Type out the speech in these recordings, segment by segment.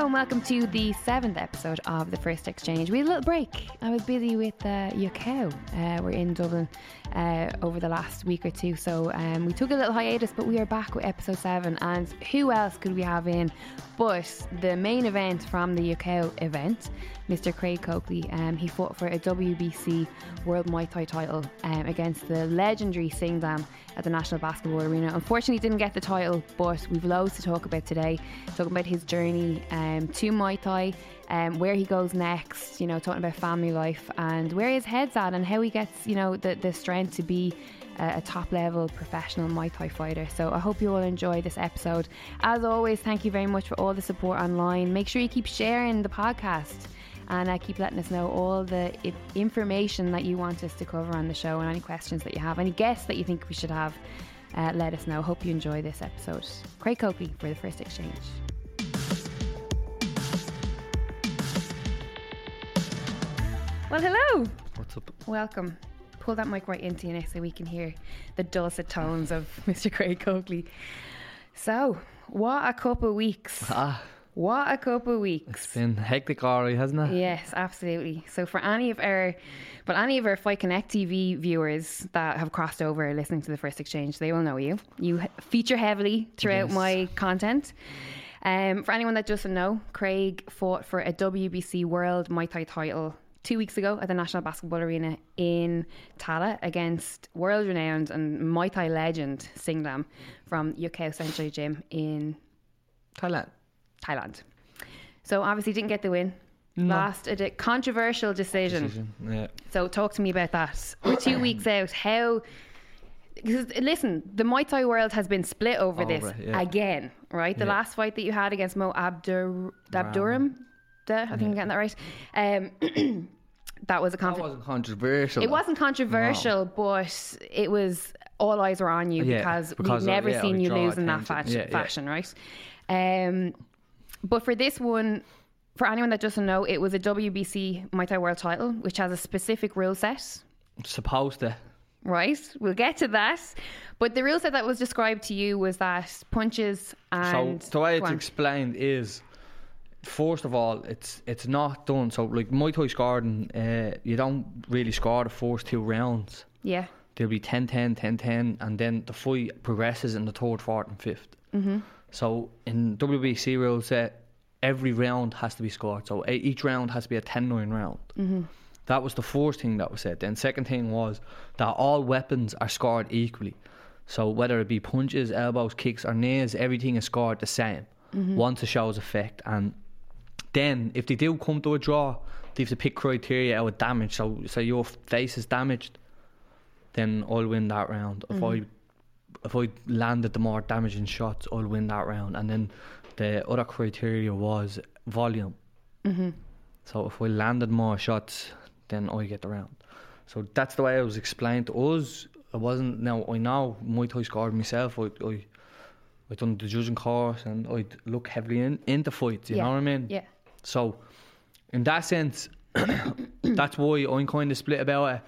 And welcome to the seventh episode of the First Exchange. We had a little break. I was busy with uh, Yokkao. Uh, we're in Dublin uh, over the last week or two, so um, we took a little hiatus, but we are back with episode seven. And who else could we have in but the main event from the Yokkao event, Mr. Craig Coakley? Um, he fought for a WBC World Muay Thai title um, against the legendary Singdam at the National Basketball Arena. Unfortunately, didn't get the title, but we've loads to talk about today. Talking about his journey um, to Muay Thai, um, where he goes next, you know, talking about family life and where his head's at and how he gets, you know, the, the strength to be a, a top level professional Muay Thai fighter. So I hope you all enjoy this episode. As always, thank you very much for all the support online. Make sure you keep sharing the podcast and uh, keep letting us know all the I- information that you want us to cover on the show and any questions that you have, any guests that you think we should have. Uh, let us know. Hope you enjoy this episode. Craig Coakley for the first exchange. Well, hello. What's up? Welcome. Pull that mic right into you now so we can hear the dulcet tones of Mr. Craig Coakley. So, what a couple of weeks. Ah, What a couple of weeks. It's been hectic already, hasn't it? Yes, absolutely. So for any of our, but any of our Fight Connect TV viewers that have crossed over listening to the first exchange, they will know you. You feature heavily throughout Yes. my content. Um, for anyone that doesn't know, Craig fought for a WBC World Muay Thai title two weeks ago at the National Basketball Arena in Tallaght against world-renowned and Muay Thai legend Singdam from Yokkao Century Gym in Thailand. Thailand. So obviously didn't get the win. Lost a de- controversial decision. Decision, Yeah. So talk to me about that. We're two weeks out. How? Because listen, the Muay Thai world has been split over, this Over it, yeah. again, right? The Yeah. last fight that you had against Mo Abdur Abdurum, I think I'm getting that right. Um, that was a That wasn't controversial. it wasn't controversial, but it was all eyes were on you Yeah, because, because we've of- never yeah, seen you lose in that Yeah, yeah. fashion right? Um, but for this one, for anyone that doesn't know, it was a WBC Muay Thai World Title, which has a specific rule set. supposed to. Right, we'll get to that. But the rule set that was described to you was that punches and so the way it's explained is, first of all, it's it's not done. So like Muay Thai scoring, uh, you don't really score the first two rounds. yeah, There'll be 10-10, 10-10, and then the fight progresses in the third, fourth, and 5th Mm-hmm. So in WBC rules, set every round has to be scored. So e- each round has to be a 10-9 round. Mm-hmm. That was the first thing that was said. Then second thing was that all weapons are scored equally. So whether it be punches, elbows, kicks, or knees, everything is scored the same mm-hmm. once it shows effect. And then if they do come to a draw, they have to pick criteria out of damage. So so your face is damaged, then I'll win that round. Mm-hmm. If I if I landed the more damaging shots, I'll win that round. And then the other criteria was volume. Mm-hmm. So if I landed more shots, then I get the round. So that's the way it was explained to us. It wasn't. Now I know Muay Thai scored myself. I I I done the judging course and I'd look heavily in into fights. You yeah, know what I mean? Yeah, So, in that sense, that's why I'm kind of split about it.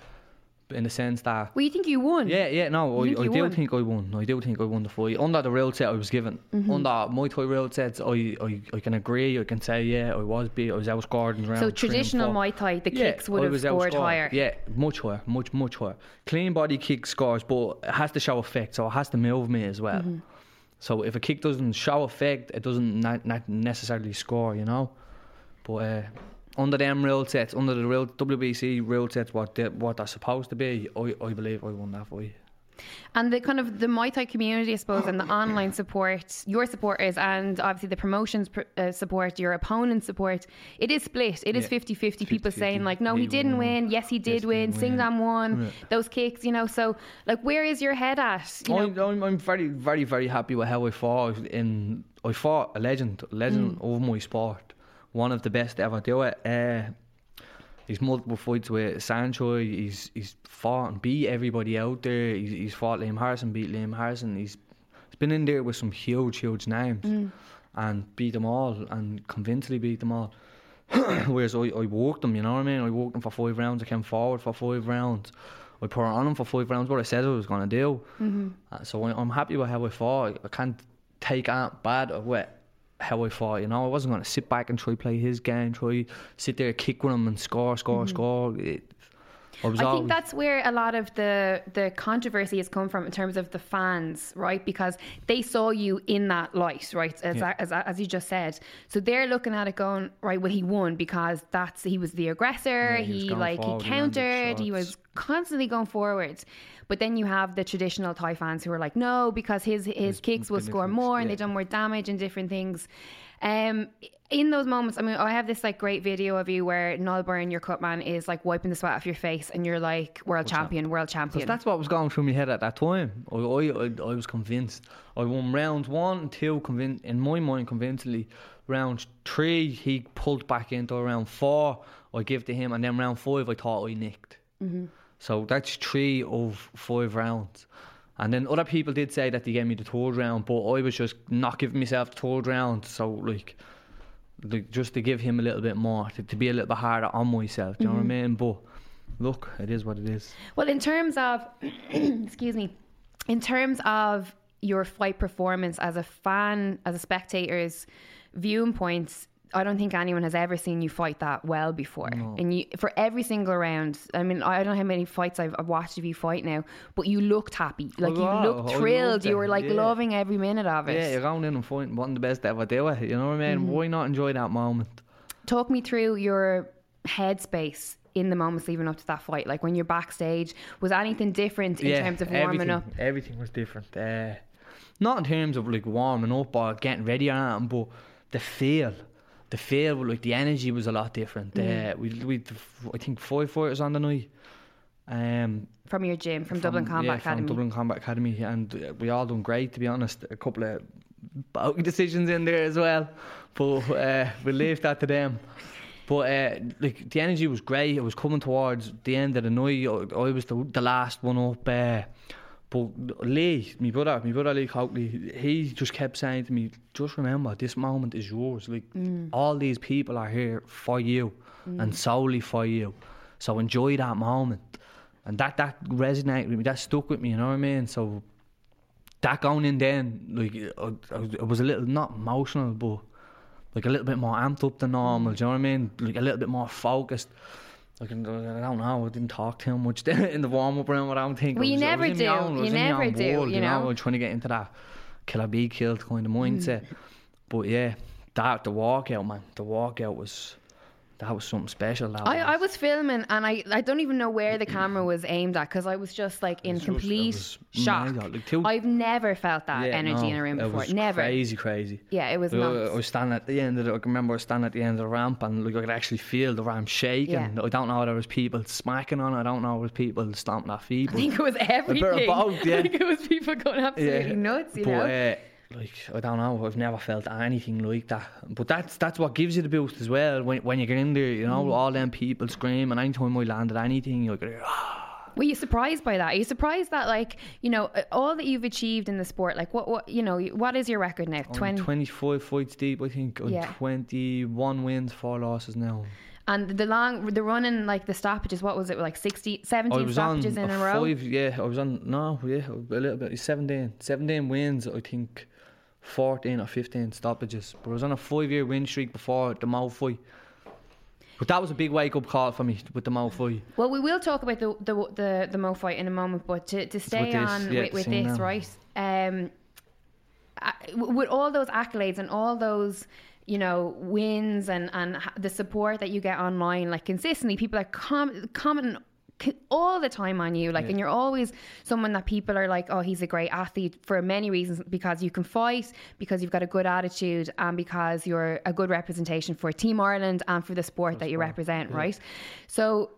In the sense that, well, you think you won? yeah, yeah, no, I, I do won? think I won. I do think I won the fight under the rule set I was given. Mm-hmm. Under Muay Thai rule sets, I, I, I can agree. I can say, yeah, I was beat. I was outscored in round. So traditional. Muay Thai, the Yeah, kicks would I have scored outscored. higher. Yeah, much higher, much much higher. Clean body kick scores, but it has to show effect, so it has to move me as well. Mm-hmm. So if a kick doesn't show effect, it doesn't not, not necessarily score, you know. But uh, under them rule sets, under the real WBC rule sets, what they, what they're supposed to be, I, I believe I won that fight. And the kind of the Muay Thai community, I suppose, and the online support, your supporters, and obviously the promotions pr- uh, support, your opponent's support, it is split. It is Yeah. 50 50. People 50-50. saying, like, no, he He didn't won. win. Yes, he did Yes, win. did Sing win. Dam won. Yeah. Those kicks, you know. So, like, where is your head at? You know? I'm, I'm, I'm very, very, very happy with how I fought. In I fought a legend, a legend Mm. of my sport, one of the best to ever do it. Uh, he's multiple fights with Saenchai. He's he's fought and beat everybody out there. He's, he's fought Liam Harrison, beat Liam Harrison. He's he's been in there with some huge, huge names Mm. and beat them all and convincingly beat them all. Whereas I, I walked them, you know what I mean? I walked them for five rounds. I came forward for five rounds. I put it on him for five rounds. What I said I was going to do. Mm-hmm. Uh, so I, I'm happy with how I fought. I can't take out bad with how I fought. You know, I wasn't going to sit back and try play his game, try sit there kick with him and score, score, score. It, I Mm-hmm. Think that's where a lot of the the controversy has come from in terms of the fans, right? Because they saw you in that light, right? As, Yeah. as, as you just said, so they're looking at it going, right? Well, he won because that's he was the aggressor. Yeah, he he like forward, he countered. He was constantly going forwards. But then you have the traditional Thai fans who are like, no, because his his kicks will score more and yeah. they done more damage and different things. Um, in those moments, I mean, I have this like great video of you where Noel Byrne, your cutman, is like wiping the sweat off your face, and you're like, "World champion, world champion." That's what was going through my head at that time. I, I, I, I was convinced. I won rounds one and two, convin- in my mind, convincingly. Round three, he pulled back into round four. I give to him, and then round five, I thought I nicked. Mm-hmm. So that's three of five rounds. And then other people did say that they gave me the third round, but I was just not giving myself the third round. So like, like just to give him a little bit more, to, to be a little bit harder on myself. Do you know what I mm-hmm. mean? But look, it is what it is. Well, in terms of, excuse me, in terms of your fight performance as a fan, as a spectator's viewing points, I don't think anyone has ever seen you fight that well before. And you, for every single round, I mean, I don't know how many fights I've, I've watched of you fight now, but you looked happy. Like you wow, looked thrilled. You were like yeah. loving every minute of it. Yeah, you're going in and fighting one of the best to ever do it. You know what I mean? Mm-hmm. Why not enjoy that moment? Talk me through your headspace in the moments leading up to that fight. Like when you're backstage, was anything different in terms of warming everything, up? Everything was different. Uh, not in terms of like warming up or getting ready or anything, but the feel. The feel, like the energy was a lot different. Uh, we, we, I think five fighters on the night. Um, From your gym, from, Dublin Combat yeah, Academy. From Dublin Combat Academy, and we all done great to be honest. A couple of bogey decisions in there as well, but uh, we leave that to them. But uh, like the energy was great. It was coming towards the end of the night. I, I was the, the last one up. Uh, but Lee, my brother, my brother Lee Coakley, he just kept saying to me, "Just remember, this moment is yours. Like mm. all these people are here for you, mm. and solely for you. So enjoy that moment." And that that resonated with me. That stuck with me. You know what I mean? So that going in then, like I, I, I was a little not emotional, but like a little bit more amped up than normal. Mm. Do you know what I mean? Like a little bit more focused. Like I don't know. I didn't talk too much in the warm up room. I don't think. Well, you was, never do. own- You was in my never do, world, you you know? know. I was trying to get into that kill or be killed kind of mindset. Mm. But yeah, that the walkout, man. The walkout was that was something special. That I, I was filming and I, I don't even know where the camera was aimed at because I was just like in was just- complete was shock. like, two- I've never felt that Yeah, energy no, in a room it before. was Never. Crazy, crazy. Yeah, it was Like, I. I was standing at the end of the, I remember I was standing at the end of the ramp and like I could actually feel the ramp shaking. Yeah. I don't know if there was people smacking on it. I don't know was people stomping their feet. I think it was everything. both, yeah. I think it was people going absolutely nuts, you but, know? Uh, like I don't know, I've never felt anything like that. But that's that's what gives you the boost as well. When when you get in there, you know, Mm. all them people scream, screaming. Anytime I landed anything, you're like, ah. Were you surprised by that? Are you surprised that, like, you know, all that you've achieved in the sport, like, what, what, you know, what is your record now? I'm 20. 25 fights deep, I think. Yeah. 21 wins, four losses now. And the long, the running, like, the stoppages, what was it, like 60, 17 I was on stoppages in a a row? five. Yeah, I was on no, yeah, a little bit. 17, 17 wins. I think fourteen or fifteen stoppages. But I was on a five-year win streak before the fight. But that was a big wake-up call for me with the Mo fight. Well, we will talk about the the the, the Mo fight in a moment, but to, to stay with this, on yeah, with, with this, now. right? Um, I- with all those accolades and all those you know wins and and the support that you get online, like consistently, people are com- commenting all the time on you. Like, and you're always someone that people are like, oh, he's a great athlete for many reasons because you can fight, because you've got a good attitude, and because you're a good representation for Team Ireland and for the sport that you represent, right? So,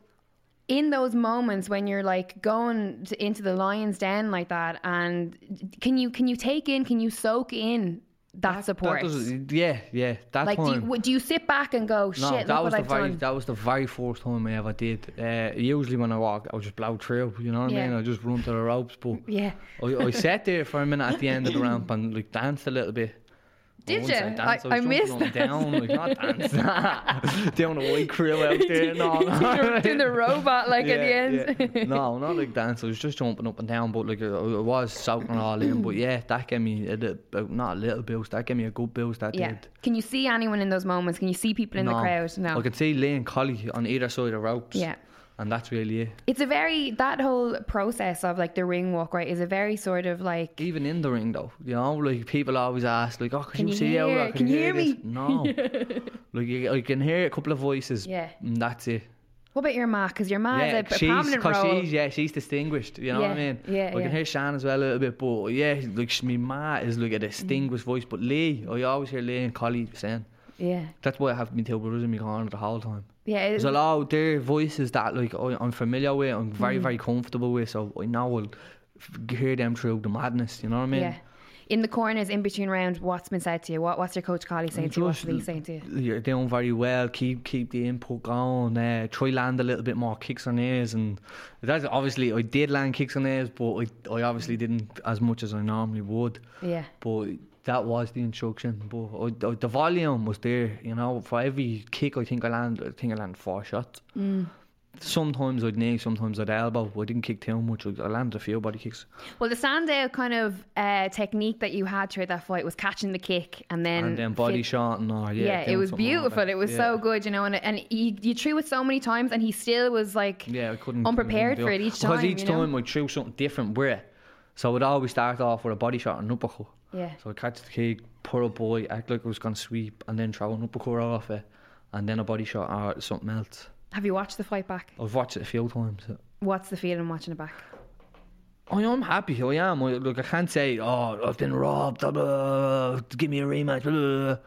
in those moments when you're like going to, into the lion's den like that, and can you can you take in, can you soak in that, support? That does- yeah, yeah. That like, do you, do you sit back and go, shit, no, look that what was the I've very done? that was the very first time I ever did. Uh, usually when I walk, I just blow through. You know what Yeah. I mean? I just run to the ropes. But Yeah. I, I sat there for a minute at the end of the ramp and like danced a little bit. Did you? I- I missed that. down, like not dance. down a white crew out there. No, no. doing the robot like at the end. yeah. no, not like dance. I was just jumping up and down, but like I, I was soaking all in. But yeah, that gave me a little, not a little boost. That gave me a good boost. That yeah. did. Can you see anyone in those moments? Can you see people in the crowd? No. I could see Lee and Collie on either side of the ropes. Yeah. And that's really it. It's a very that whole process of like the ring walk, right? Is a very sort of like Even in the ring, though, you know, like people always ask, like, "Oh, can, Can you, you see hear- there? can you hear this?" me? No, like you, I can hear a couple of voices. Yeah. and that's it. what about your ma? Because your ma yeah, has a, a she's prominent because role. she's yeah, she's distinguished. You know what I mean? yeah, I yeah. can hear Shan as well a little bit, but yeah, like me ma is like a distinguished voice. But Lee, I always hear Lee and Collie saying. Yeah, That's why I have two brothers in my corner the whole time. yeah. it- There's a lot of their voices that like I, I'm familiar with, I'm Mm. very very comfortable with, so I know I'll hear them through the madness. You know what I mean? yeah. In the corners, in between rounds, what's been said to you? What, what's your coach Collie saying to you? What's Just Lee saying to you? You're doing very well. Keep keep the input going. Uh, try land a little bit more kicks on ears, and that's obviously I did land kicks on ears, but I, I obviously didn't as much as I normally would. Yeah, But that was the instruction. But I, I, the volume was there. You know, for every kick, I think I land. I think I landed four shots. Mm. Sometimes I'd knee, sometimes I'd elbow. I didn't kick too much. I landed a few body kicks. Well, the standout kind of uh, technique that you had throughout that fight was catching the kick and then and then body flip- shot and all. Yeah, Yeah, it was something like beautiful. It was Yeah. so good, you know, and and you, you threw it so many times, and he still was like Yeah, I couldn't. unprepared couldn't for it each time. Because each you know? time I threw something different with it. So I'd always start off with a body shot and an uppercut. Yeah. So I'd catch the kick, put a boy, act like I was going to sweep, and then throw an uppercut off it, and then a body shot or something else. Have you watched the fight back? I've watched it a few times. What's the feeling watching it back? I am happy. I am. I, look, I can't say, oh, I've been robbed. Blah, blah, give me a rematch. Blah.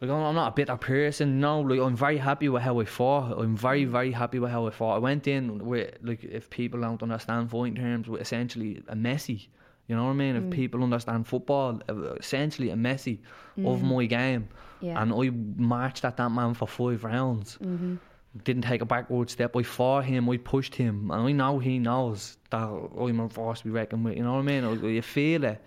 Like, I'm not a bitter person. No, like I'm very happy with how I fought. I'm very, very happy with how I fought. I went in with like, if people don't understand fighting terms, with essentially a Messi. You know what I mean? If people understand football, uh, essentially a Messi of my game. Yeah. And I marched at that man for five rounds. Mm-hmm. Didn't take a backward step. I fought him. I pushed him, and I know he knows that I'm a force to be reckoned with. You know what I mean? You feel it.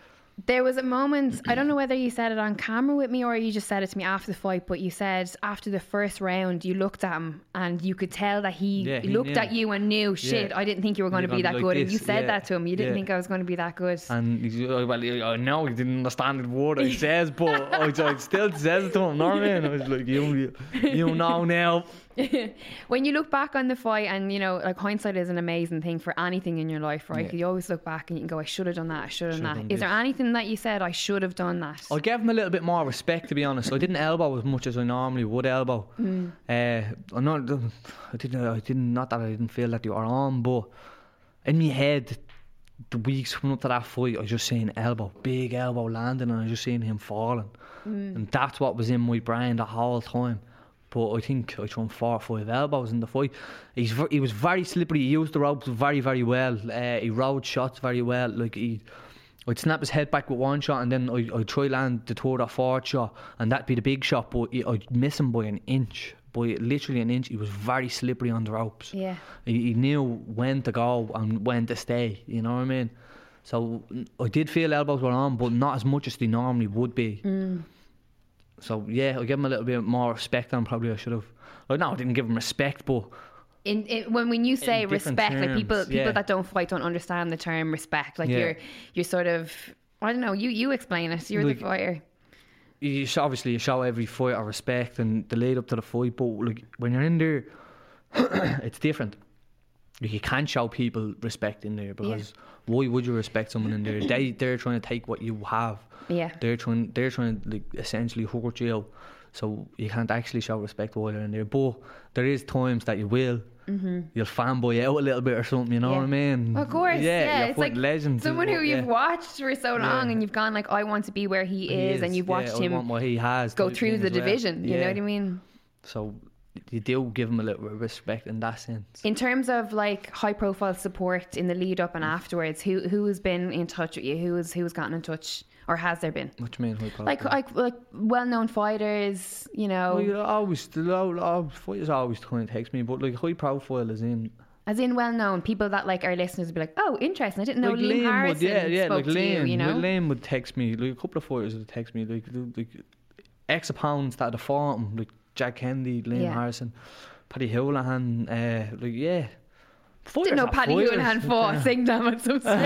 There was a moment, I don't know whether you said it on camera with me or you just said it to me after the fight, but you said after the first round, you looked at him and you could tell that he, Yeah, he looked knew. at you and knew, shit, Yeah. I didn't think you were going to be that like good. and you said yeah, that to him. You didn't think I was going to be that good. And well, I know he didn't understand the word I says, but I, I still says it to him. You know what I mean? I was like, you, you, you know now. when you look back on the fight, and you know, like hindsight is an amazing thing for anything in your life, right? Yeah. You always look back and you can go, I should have done that, I should have done done that. Is there anything that you said I should have done that? I gave him a little bit more respect, to be honest. I didn't elbow as much as I normally would elbow. Uh, I'm not, I didn't, I didn't, not that I didn't feel that you were on, but in my head, the weeks coming up to that fight, I was just seeing elbow, big elbow landing, and I was just seeing him falling. And that's what was in my brain the whole time. But I think I threw him four or five elbows in the fight. He's he was very slippery. He used the ropes very very well. Uh, he rode shots very well. Like he, I'd snap his head back with one shot, and then I I'd try land the third or fourth shot, and that'd be the big shot. But I'd miss him by an inch, by literally an inch. He was very slippery on the ropes. Yeah. He, he knew when to go and when to stay. You know what I mean? So mm, I did feel elbows were on, but not as much as they normally would be. So yeah, I give him a little bit more respect than probably I should have. Like, no, I didn't give him respect, but in, in when when you say respect, like people people yeah. that don't fight don't understand the term respect. Like Yeah. you're you're sort of I don't know. You you explain it. You're Like- the fighter. you obviously you show every fight or respect and the lead up to the fight, but like when you're in there, it's different. Like, you can't show people respect in there because why would you respect someone in there? They they're trying to take what you have. Yeah. They're trying they're trying to like essentially hurt you. So you can't actually show respect while you're in there. But there is times that you will. you'll fanboy out a little bit or something. You know Mm-hmm. Yeah. what I mean? Of course, Yeah, yeah. it's like legend. someone who you've watched for so long, Yeah. and you've gone like, oh, I want to be where he, He is, and you've watched him what he has go through the as well. division. You know what I mean? So you do give him a little respect in that sense. In terms of like high profile support in the lead up and afterwards, who who has been in touch with you? Who has who's gotten in touch, or has there been? What do you mean? high Like profile? like like well known fighters, you know, Well, always, the fighters always trying to text me, but like high profile is in as in well known people that like our listeners would be like, oh, interesting. I didn't know like Liam, Liam Harrison would, yeah, yeah, spoke like to Liam, you. You know, like Liam would text me, like a couple of fighters would text me, like, like X pounds that had fought him, like Jack Kennedy, Liam Yeah. Harrison, Paddy Holohan, uh, like yeah. Didn't know Paddy fighters, Holohan like, fought yeah. Singdam at some stage.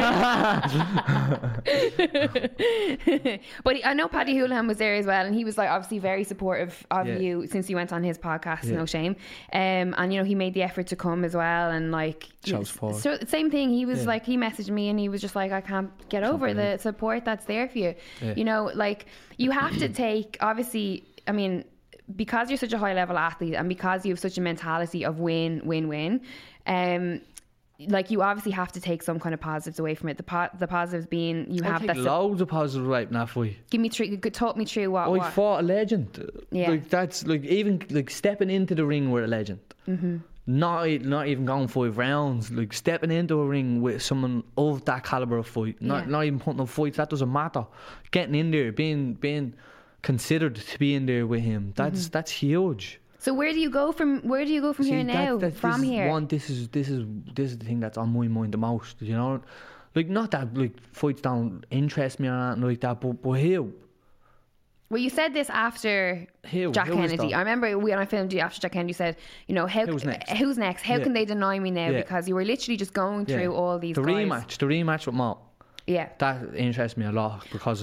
but I know Paddy Holohan was there as well, and he was like obviously very supportive of Yeah. you since you went on his podcast. Yeah. No shame, um, and you know he made the effort to come as well, and like Shows forward. so same thing. He was Yeah. like he messaged me, and he was just like I can't get over the support that's there for you. You know, like you have to take obviously. I mean. Because you're such a high level athlete and because you have such a mentality of win, win, win, um, like you obviously have to take some kind of positives away from it. The po- the positives being you I have take that. loads of positive right now for you. give me three. Could talk me through what. I what fought a legend. Yeah. Like that's like even like stepping into the ring with a legend. Mm-hmm. Not not even going five rounds. Like stepping into a ring with someone of that caliber of fight. Not Yeah. not even putting up fights. That doesn't matter. Getting in there, being being considered to be in there with him. That's Mm-hmm. that's huge. so where do you go from? Where do you go from See, here that- now? that- from this here. One, this is this is this is the thing that's on my mind the most. You know, like not that like fights don't interest me or anything like that, but but here, Well, you said this after Who? Jack Who Kennedy. I remember when I filmed you after Jack Kennedy. You said, you know, how Who's next? Who's next? How Yeah. can they deny me now? Yeah. Because you were literally just going yeah. through all these the guys. rematch, the rematch with Mo. Yeah. That interests me a lot because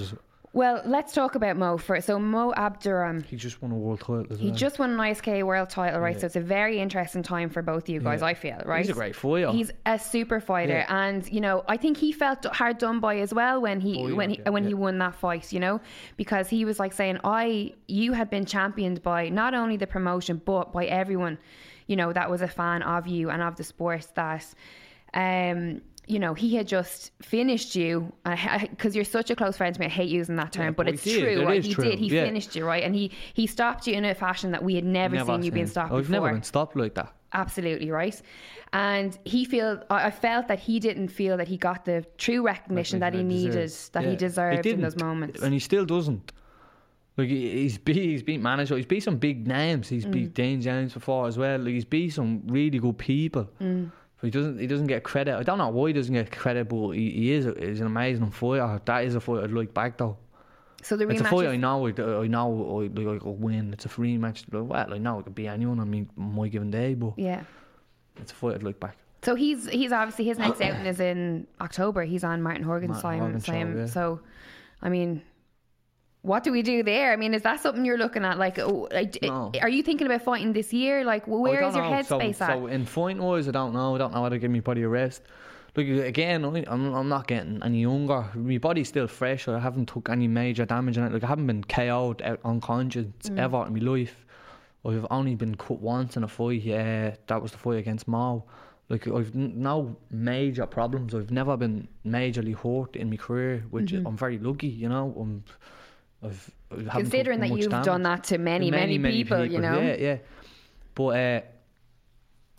Well, let's talk about Mo first. So Mo Abduram. he just won a world title as He well. just won an ISK world title, right? So it's a very interesting time for both of you guys, Yeah. I feel, right? He's a great fighter. He's a super fighter, Yeah. and you know, I think he felt hard done by as well when he Oh, when he yeah, when he won that fight, you know, because he was like saying, "I, you had been championed by not only the promotion but by everyone, you know, that was a fan of you and of the sport that." um you know, he had just finished you because you're such a close friend to me. I hate using that term, Yeah, but but it's did. true, It right? He true. did. He Yeah. finished you, right? And he he stopped you in a fashion that we had never, seen you being stopped I've before. never been stopped like that. Absolutely right. And he feel I felt that he didn't feel that he got the true recognition that he needed, deserved. that he Yeah. deserved in those moments. and he still doesn't. Like he- he's beat, he's beat manager, he's beat some big names. He's Mm. beat Dane Jones before as well. Like he's beat some really good people. Mm. He doesn't he doesn't get credit. I don't know why he doesn't get credit, but he, he is he's an amazing fighter. That is a fight I'd like back though. So the rematch. It's a fight I know I, I know I, like, I could win. It's a free match. Well, I know it could be anyone. I mean, my given day, but yeah. it's a fight I'd like back. So he's he's obviously his next outing is in October. He's on Martin Horgan's Martin slam. Horgan's show, yeah. So, I mean, what do we do there? I mean, is that something you're looking at? Like, oh, like, No. are you thinking about fighting this year? Like, where is your know. so, headspace at? So in fighting wise, I don't know. I don't know how to give my body a rest. Look again, I'm I'm not getting any younger. My body's still fresh. I haven't took any major damage in it. Like I haven't been KO'd out unconscious Mm. ever in my life. I've only been cut once in a fight. Yeah, that was the fight against Mo. Like I've n- no major problems. I've never been majorly hurt in my career, which Mm-hmm. I'm very lucky. You know, I'm. I've, I Considering that you've damage. done that to many, many, many, people, you know. Yeah, yeah. But uh,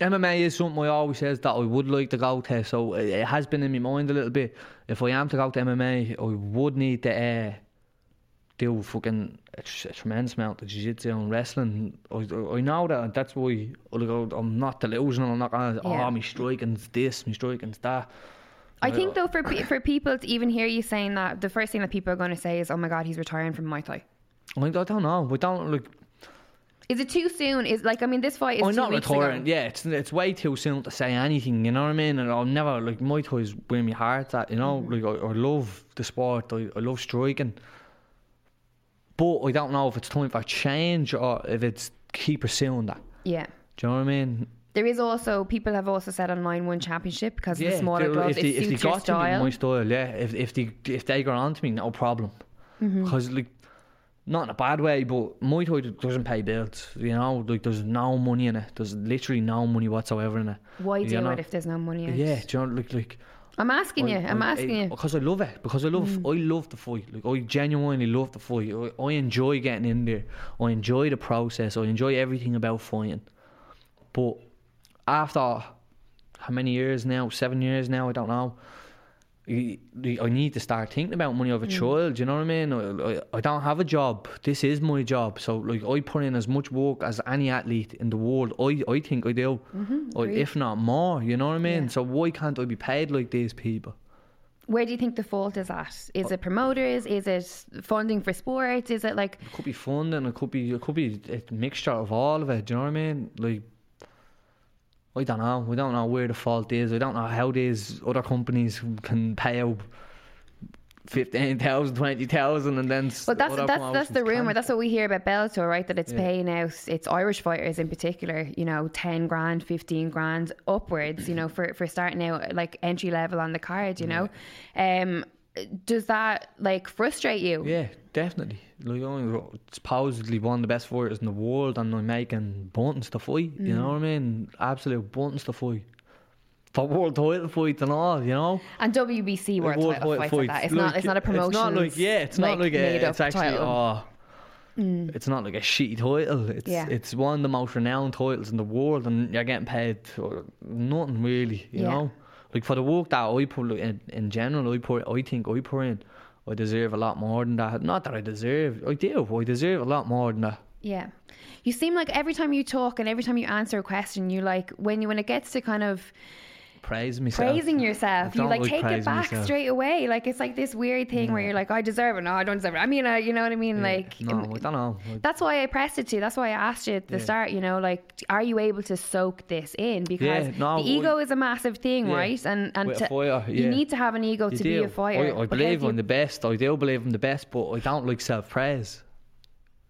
MMA is something I always says that I would like to go to. So it- has been in my mind a little bit. If I am to go to MMA, I would need to uh, do fucking a, tr- a tremendous amount of jiu-jitsu and wrestling. I, I know that. That's why like, I'm not delusional. I'm not going to, Yeah. oh, my striking's this, my striking's that. I think though for pe- for people to even hear you saying that, the first thing that people are going to say is, "Oh my God, he's retiring from Muay Thai." I, I don't know. We don't like. Is it too soon? Is like I mean, this fight is I'm two not weeks retiring. ago. Yeah, it's it's way too soon to say anything. You know what I mean? And I'll never like Muay Thai is where my heart's at. You know, mm-hmm. like I, I love the sport. I, I love striking, but I don't know if it's time for change or if it's keep pursuing that. Yeah. Do you know what I mean? There is also people have also said online one championship because of the smaller they- gloves. if they, it if they suits your got to me, style. my style, yeah. If if they if they got on to me, no problem. Mm-hmm. Because like not in a bad way, but Muay Thai doesn't pay bills. You know, like there's no money in it. There's literally no money whatsoever in it. Why do You know? it if there's no money in it? Yeah, do you know, like like. I'm asking you. I'm asking you. Mm. because I love it. Because I love, I love the fight. Like I genuinely love the fight. I, I enjoy getting in there. I enjoy the process. I enjoy everything about fighting. But after how many years now? Seven years now? I don't know. I need to start thinking about money of a Mm. child. You know what I mean? I, don't have a job. This is my job. So like I put in as much work as any athlete in the world. I I think I do. Mm-hmm. agreed. if not more. You know what I mean? Yeah. So why can't I be paid like these people? Where do you think the fault is at? Is it promoters? Is it funding for sports? Is it like It could be funding. It could be. It could be a mixture of all of it. Do you know what I mean? Like, I don't know. We don't know where the fault is. We don't know how these other companies can pay out. 15,000, 20,000 and then Well, that's that's that's the rumor. can't. That's what we hear about Bellator, right? That it's Yeah. paying out its Irish fighters in particular, you know, ten grand, fifteen grand upwards, you know, for for starting out like entry level on the card, you know. Um, does that like frustrate you? Yeah, definitely. Like, supposedly one of the best fighters in the world, and I'm making buttons to fight. You Mm. know what I mean? Absolute buttons to fight. For world title fights and all, you know. And WBC world World title title fights like that. It's not. It's not a promotion. It's not like yeah. It's not like, a, it's actually title. Mm. oh. It's not like a shitty title. It's Yeah. it's one of the most renowned titles in the world, and you're getting paid nothing really. You Yeah. know, like for the work that I put like, in, in general, I put I think I put in, I deserve a lot more than that. Not that I deserve, I do. I deserve a lot more than that. Yeah. You seem like every time you talk and every time you answer a question, you like when you when it gets to kind of Praise myself. praising yourself, you like take it back myself. straight away. Like it's like this weird thing where you're like, I deserve it. No, I don't deserve it. I mean, uh, you know what I mean? Yeah. Like, no, I don't know. That's why I pressed it to. you. That's why I asked you at the Yeah. start. You know, like, are you able to soak this in? Because no, the ego is a massive thing, Yeah. right? And and to- fighter, you need to have an ego You to do. be a fighter. I, I believe I'm the best. I do believe I'm the best, but I don't like self praise.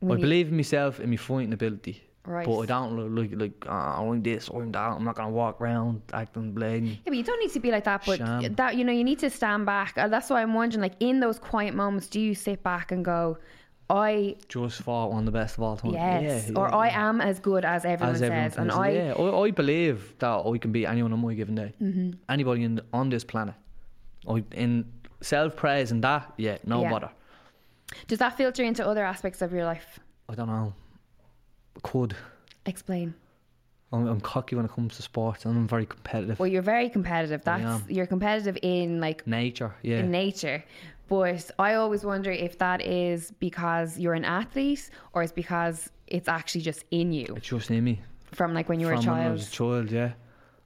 I believe in myself and my fighting ability. Right. But I don't look like, like oh, I'm this, I'm that. I'm not going to walk around acting blatant. Yeah, but you don't need to be like that. But Sham. that you know, you need to stand back. Uh, That's why I'm wondering, like, in those quiet moments, do you sit back and go, "I Just fought one of the best of all time. yes," Yeah, or yeah, "I am as good as everyone As everyone says," and I yeah, I, I believe that I can beat anyone on my given day. Mm-hmm. Anybody in, on this planet. I, in self praise and that, yeah, no Yeah. bother. does that filter into other aspects of your life? I don't know. Could. Explain. I'm, I'm cocky when it comes to sports and I'm very competitive. Well, you're very competitive. That's you're competitive in like Nature, yeah. in nature. But I always wonder if that is because you're an athlete or it's because it's actually just in you It's just in me. from like when you were a From when I child. was a child, yeah.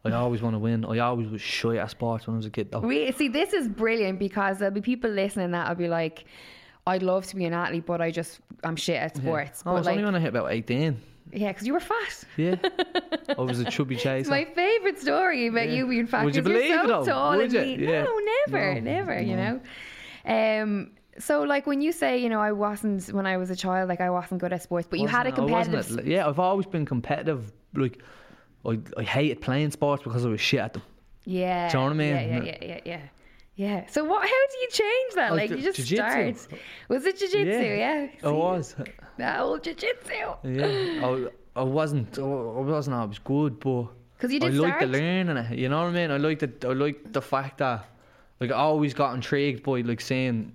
I always want to win. I always was shy at sports when I was a kid, though. We see this is brilliant because there'll be people listening that'll be like, I'd love to be an athlete, but I just I'm shit at sports. Oh, I was like, only when I hit about 18. yeah, because you were fat. Yeah. I was a chubby It's chaser. my favourite story about Yeah. you being fat. Would you believe so it tall Would you? Yeah. No, never, No, never. You know. Um. So, like when you say, you know, I wasn't when I was a child, like I wasn't good at sports, but you had a Wasn't- wasn't competitive. Yeah, I've always been competitive. Like, I, I hated playing sports because I was shit at them. Yeah. Do you know what I mean? Yeah, yeah, yeah, yeah, yeah. Yeah. So what? How do you change that? Oh, Like you just jiu-jitsu. start. Was it jiu-jitsu? Yeah. I was. That old jiu-jitsu. Yeah, I, I wasn't. I wasn't I was good, but 'Cause you I did liked the start? learning it. You know what I mean? I liked the I liked the fact that like I always got intrigued by like seeing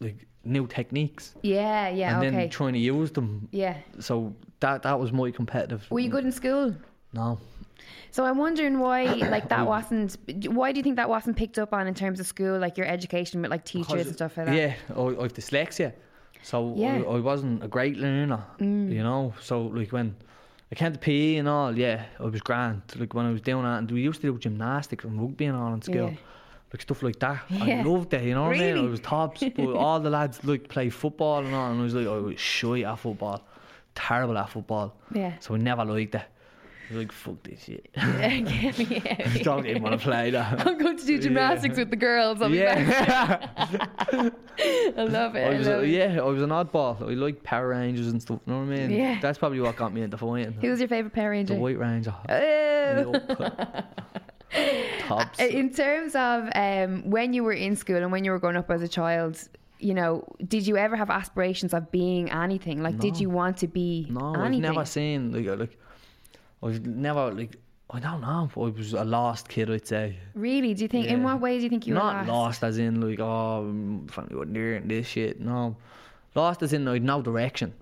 like new techniques Yeah. Yeah. and okay. then trying to use them. yeah. So that that was my competitive. Were you good in school? No. So I'm wondering why, like, that wasn't. Why do you think that wasn't picked up on in terms of school, like your education with like teachers and stuff like that? Yeah, I, I have dyslexia, so Yeah. Mm. I, I wasn't a great learner. You know, so like when I came to PE and all, yeah, I was grand. Like when I was doing that, and we used to do gymnastics and rugby and all in school. Yeah. Like stuff like that, Yeah. I loved it. You know what I mean? Really? I was tops, but all the lads like play football and all, and I was like, I was shy at football, terrible at football. Yeah. So I never liked it. Was like, fuck this shit. Get me out. Don't even want to play that. I'm going to do gymnastics with the girls. I'll be back. yeah. I love it. I I was, love it. yeah, I was an oddball. I like Power Rangers and stuff. You know what I mean? Yeah. That's probably what got me into fighting. Who's your favorite Power Ranger? the White Ranger. Oh. Tops. Uh, In terms of um, when you were in school and when you were growing up as a child, you know, did you ever have aspirations of being anything? Like, did you want to be No, anything? I've never seen like like I've never like I don't know. I was a lost kid, I'd say. Really? Do you think? In what way do you think you were Not lost? lost as in like oh, I'm finally and this shit. No, lost as in I'd no direction.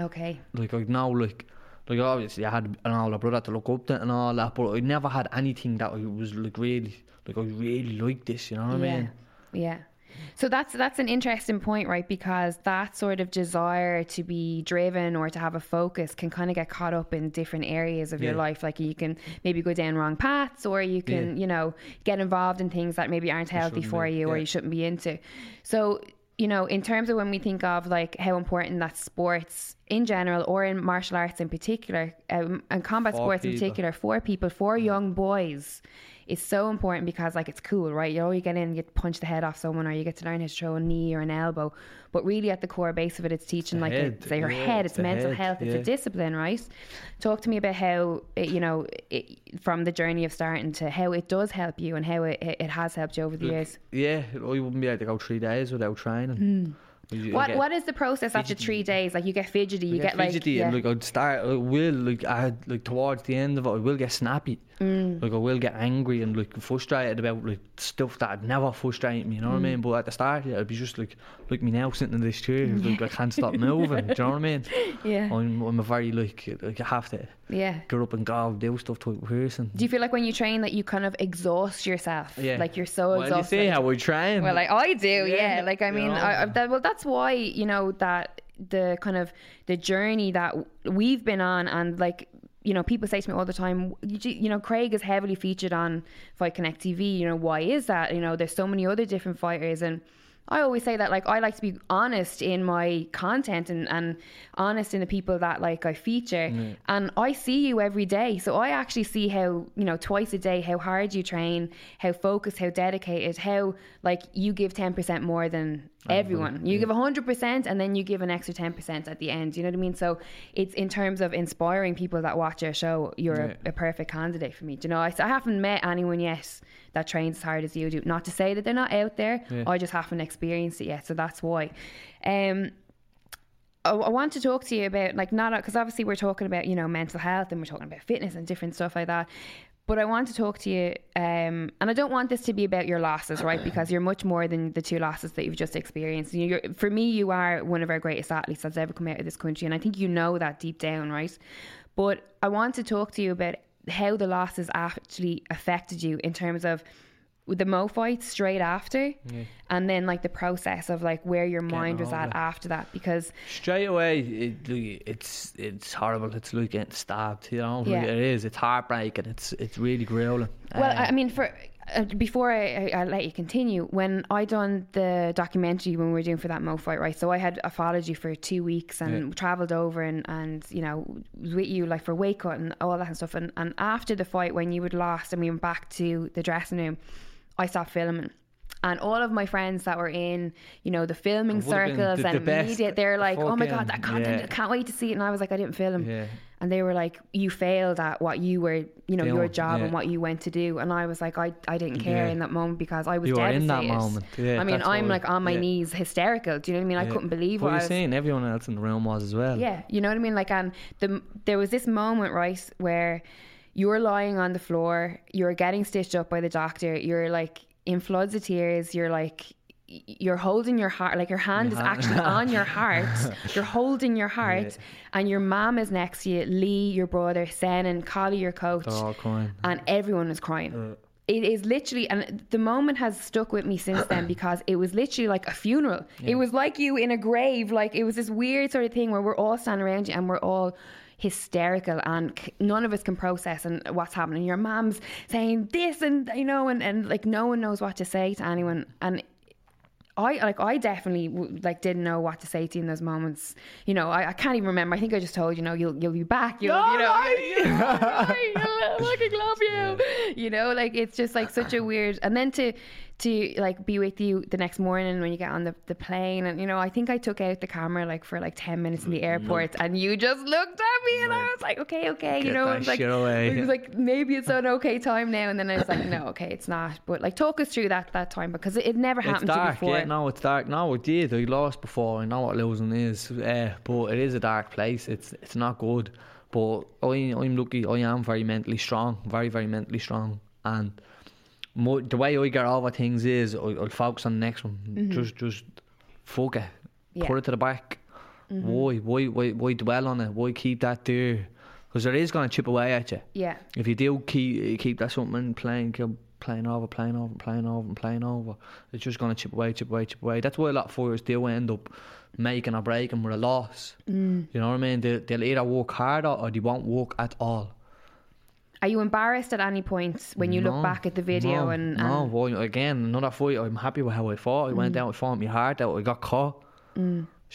Okay. Like I'd know like. Like obviously I had an older brother to look up to and all that, but I never had anything that I was like really like I really liked this, you know what I mean? Yeah. So that's that's an interesting point, right? Because that sort of desire to be driven or to have a focus can kind of get caught up in different areas of your life. Like you can maybe go down wrong paths, or you can, Yeah. you know, get involved in things that maybe aren't healthy for be, you or you shouldn't be into. So you know, in terms of when we think of like how important that sports in general or in martial arts in particular, um, and combat For sports in particular, for people, for young boys, is so important because like it's cool, right? You know, you get in, you punch the head off someone, or you get to learn how to throw a knee or an elbow. But really, at the core base of it, it's teaching the like head, it's your yeah, head, it's it's mental head, health, it's a discipline, right? Talk to me about how it, you know it, from the journey of starting to how it does help you and how it, it has helped you over the years. Yeah, I wouldn't be able to go three days without training. You- you. What get- what is the process after three days? Like you get fidgety, you get, like fidgety yeah. and like I'd start I will like I like towards the end of it I will get snappy Mm. like I will get angry and like frustrated about like stuff that would never frustrate me you know what I Mm. mean but at the start yeah, I'd be just like like me now sitting in this chair like I can't stop moving do you know what I mean yeah, I'm, I'm a very like like I have to yeah. get up and go do stuff type of person Do you feel like when you train that you kind of exhaust yourself? yeah Like you're so well, you exhausted. see how we train Well, like I do, yeah. Yeah, Like I mean, know. I, I, that, well, that's why you know that the kind of the journey that we've been on, and like you know, people say to me all the time, you know, Craig is heavily featured on Fight Connect TV. You know, why is that? You know, there's so many other different fighters, and I always say that like I like to be honest in my content and, and honest in the people that like I feature. Mm. And I see you every day. So I actually see how you know twice a day how hard you train how focused how dedicated how like you give 10% more than everyone you give 100% and then you give an extra 10% at the end you know what I mean so it's in terms of inspiring people that watch your show you're Yeah. a, a perfect candidate for me do you know I, I haven't met anyone yet that trains as hard as you do not to say that they're not out there Yeah. I just haven't experienced it yet so that's why um I, I want to talk to you about like not because obviously we're talking about you know mental health and we're talking about fitness and different stuff like that. But I want to talk to you, um, and I don't want this to be about your losses, right? Because you're much more than the two losses that you've just experienced. You're, for me, you are one of our greatest athletes that's ever come out of this country, and I think you know that deep down, right? But I want to talk to you about how the losses actually affected you in terms of the Mo fight straight after, and then like the process of like where your mind was at over. after that, because straight away it, it's it's horrible it's like getting stabbed you know Yeah. It is it's heartbreaking it's it's really grueling Well, Uh, I mean, for uh, before I, I, I let you continue, when I done the documentary when we were doing for that Mo fight, right? So I had a you for two weeks and travelled over and and you know was with you like for weight cut and all that stuff. And and after the fight, when you had lost and we went back to the dressing room, I stopped filming. And all of my friends that were in, you know, the filming It would've been circles the- the and best media, they're like, "Oh my god, that content! yeah. I can't wait to see it." And I was like, "I didn't film." Yeah. And they were like, "You failed at what you were, you know, your job and what you went to do." And I was like, "I, I didn't care Yeah. in that moment because I was You devastated." in that moment, yeah, I mean, I'm like on my yeah. knees, hysterical. Do you know what I mean? I couldn't believe But what you're was. saying everyone else in the room was as well Yeah, you know what I mean. Like, and the there was this moment, right, where you were lying on the floor, you're getting stitched up by the doctor, you're like in floods of tears, you're like. You're holding your heart, like your hand is hand. actually on your heart. You're holding your heart, and your mom is next to you. Lee, your brother, Sen, and Collie, your coach, they're all crying and everyone is crying. It is literally, and the moment has stuck with me since then because it was literally like a funeral. It was like you in a grave. Like it was this weird sort of thing where we're all standing around you and we're all hysterical and c- none of us can process and what's happening. Your mom's saying this and you know, and, and like no one knows what to say to anyone. And I like I definitely like didn't know what to say to you in those moments. You know, I, I can't even remember. I think I just told you know you'll you'll be back. You'll, you know, I fucking love you. You know, like it's just like such a weird. And then to to like be with you the next morning when you get on the, the plane and you know I think I took out the camera like for like 10 minutes in the airport and you just looked at me and I was like okay okay you know was like it was like maybe it's an okay time now and then I was like no okay it's not but like talk us through that that time because it, it never It's happened to dark, before yeah. No, it's dark. No, it did. I lost before. I know what losing is, uh, but it is a dark place. It's it's not good. But I, I'm lucky. I am very mentally strong, very very mentally strong, and mo the way I get over things is I, I'll focus on the next one. Just just fuck it, Yeah. put it to the back. Why why why why dwell on it? Why keep that there? Because it is going to chip away at you. yeah If you do keep keep that something playing, keep playing over, playing over, playing over, and playing over, it's just gonna chip away, chip away, chip away. That's why a lot of fighters do end up making or breaking with a loss. Mm. You know what I mean? They, they'll either work harder or they won't work at all. Are you embarrassed at any point when you No, look back at the video no, and, no, and well, again, another fight. I'm happy with how I fought. I Mm. went down, I fought my heart out. I got caught.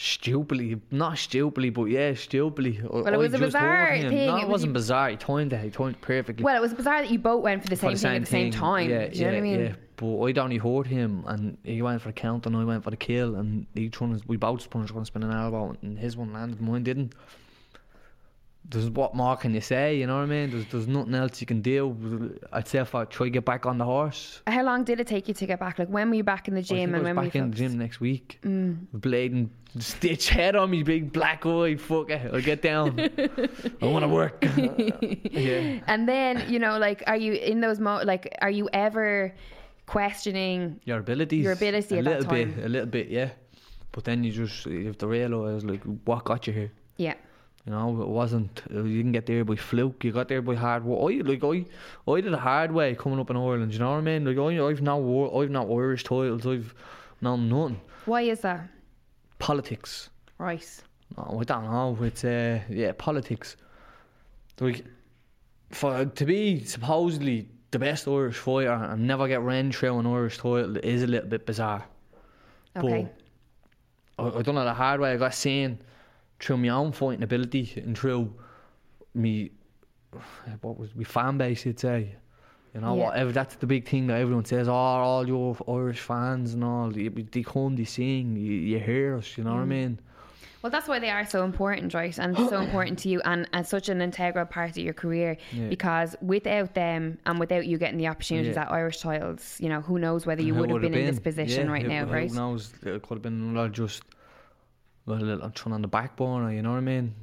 Stupidly, not stupidly, but yeah, stupidly. Well, it was a bizarre thing. No, It it was- wasn't bizarre. He timed it. He timed it perfectly. well it was bizarre that you both went for the for same thing at the same time Yeah, do you know yeah, what I mean yeah. But I'd only heard him, and he went for a count, and I went for the kill, and each one, we both sponged one spin an elbow, and his one landed, mine didn't. There's what more can you say? You know what I mean? There's there's nothing else you can do. I'd say if I try to get back on the horse. how long did it take you to get back like when were you back in the gym and when were you back in the gym next week. Mm. Bleeding, stitch head on me, big black eye. Fuck it, I'll get down. I want to work. yeah. And then, you know, like, are you in those mo? Like, are you ever questioning? Your abilities. Your ability a at that little time. bit, a little bit, yeah. But then you just you have to realise like what got you here. Yeah, You know, it wasn't. You didn't get there by fluke. You got there by hard work. I like I, I did a hard way coming up in Ireland. You know what I mean? Like I, I've no, wor- I've no Irish titles. I've known nothing. why is that? Politics. Right. No, I don't know. It's uh, yeah, politics. Like for to be supposedly the best Irish fighter and never get ran through an Irish title is a little bit bizarre. Okay. But I, I done it the hard way. I got seen through my own fighting ability and through me, what was my fan base, you'd say. You know, Yeah. whatever. That's the big thing that everyone says. Oh, all your Irish fans and all, they, they come, they sing, you, you hear us. You know Mm. what I mean? Well, that's why they are so important, right? And so important to you and, and such an integral part of your career Yeah. because without them and without you getting the opportunities Yeah. at Irish titles, you know, who knows whether you would have would've been, in this position Yeah, right who- now, who right? knows? It could have been just well, a little trying on the backbone, burner. You know what I mean?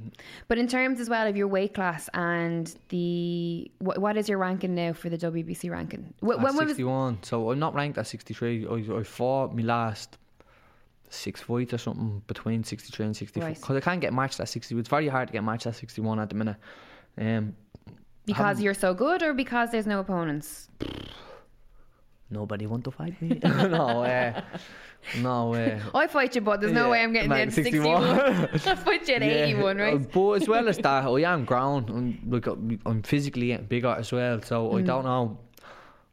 But in terms as well of your weight class and the what, what is your ranking now for the WBC ranking? When was 61. So I'm not ranked at 63. I, I fought my last six fights or something between 63 and 64. Right. Because I can't get matched at 60. It's very hard to get matched at 61 at the minute. Um, because you're so good or because there's no opponents? nobody want to fight me. no, way. no. way. I fight you, but there's no Yeah, way I'm getting like down to 61. 61. I fight you at 81, uh, right? But as well as that, I am grown. I'm, like, I'm I'm physically bigger as well. So Mm. I don't know.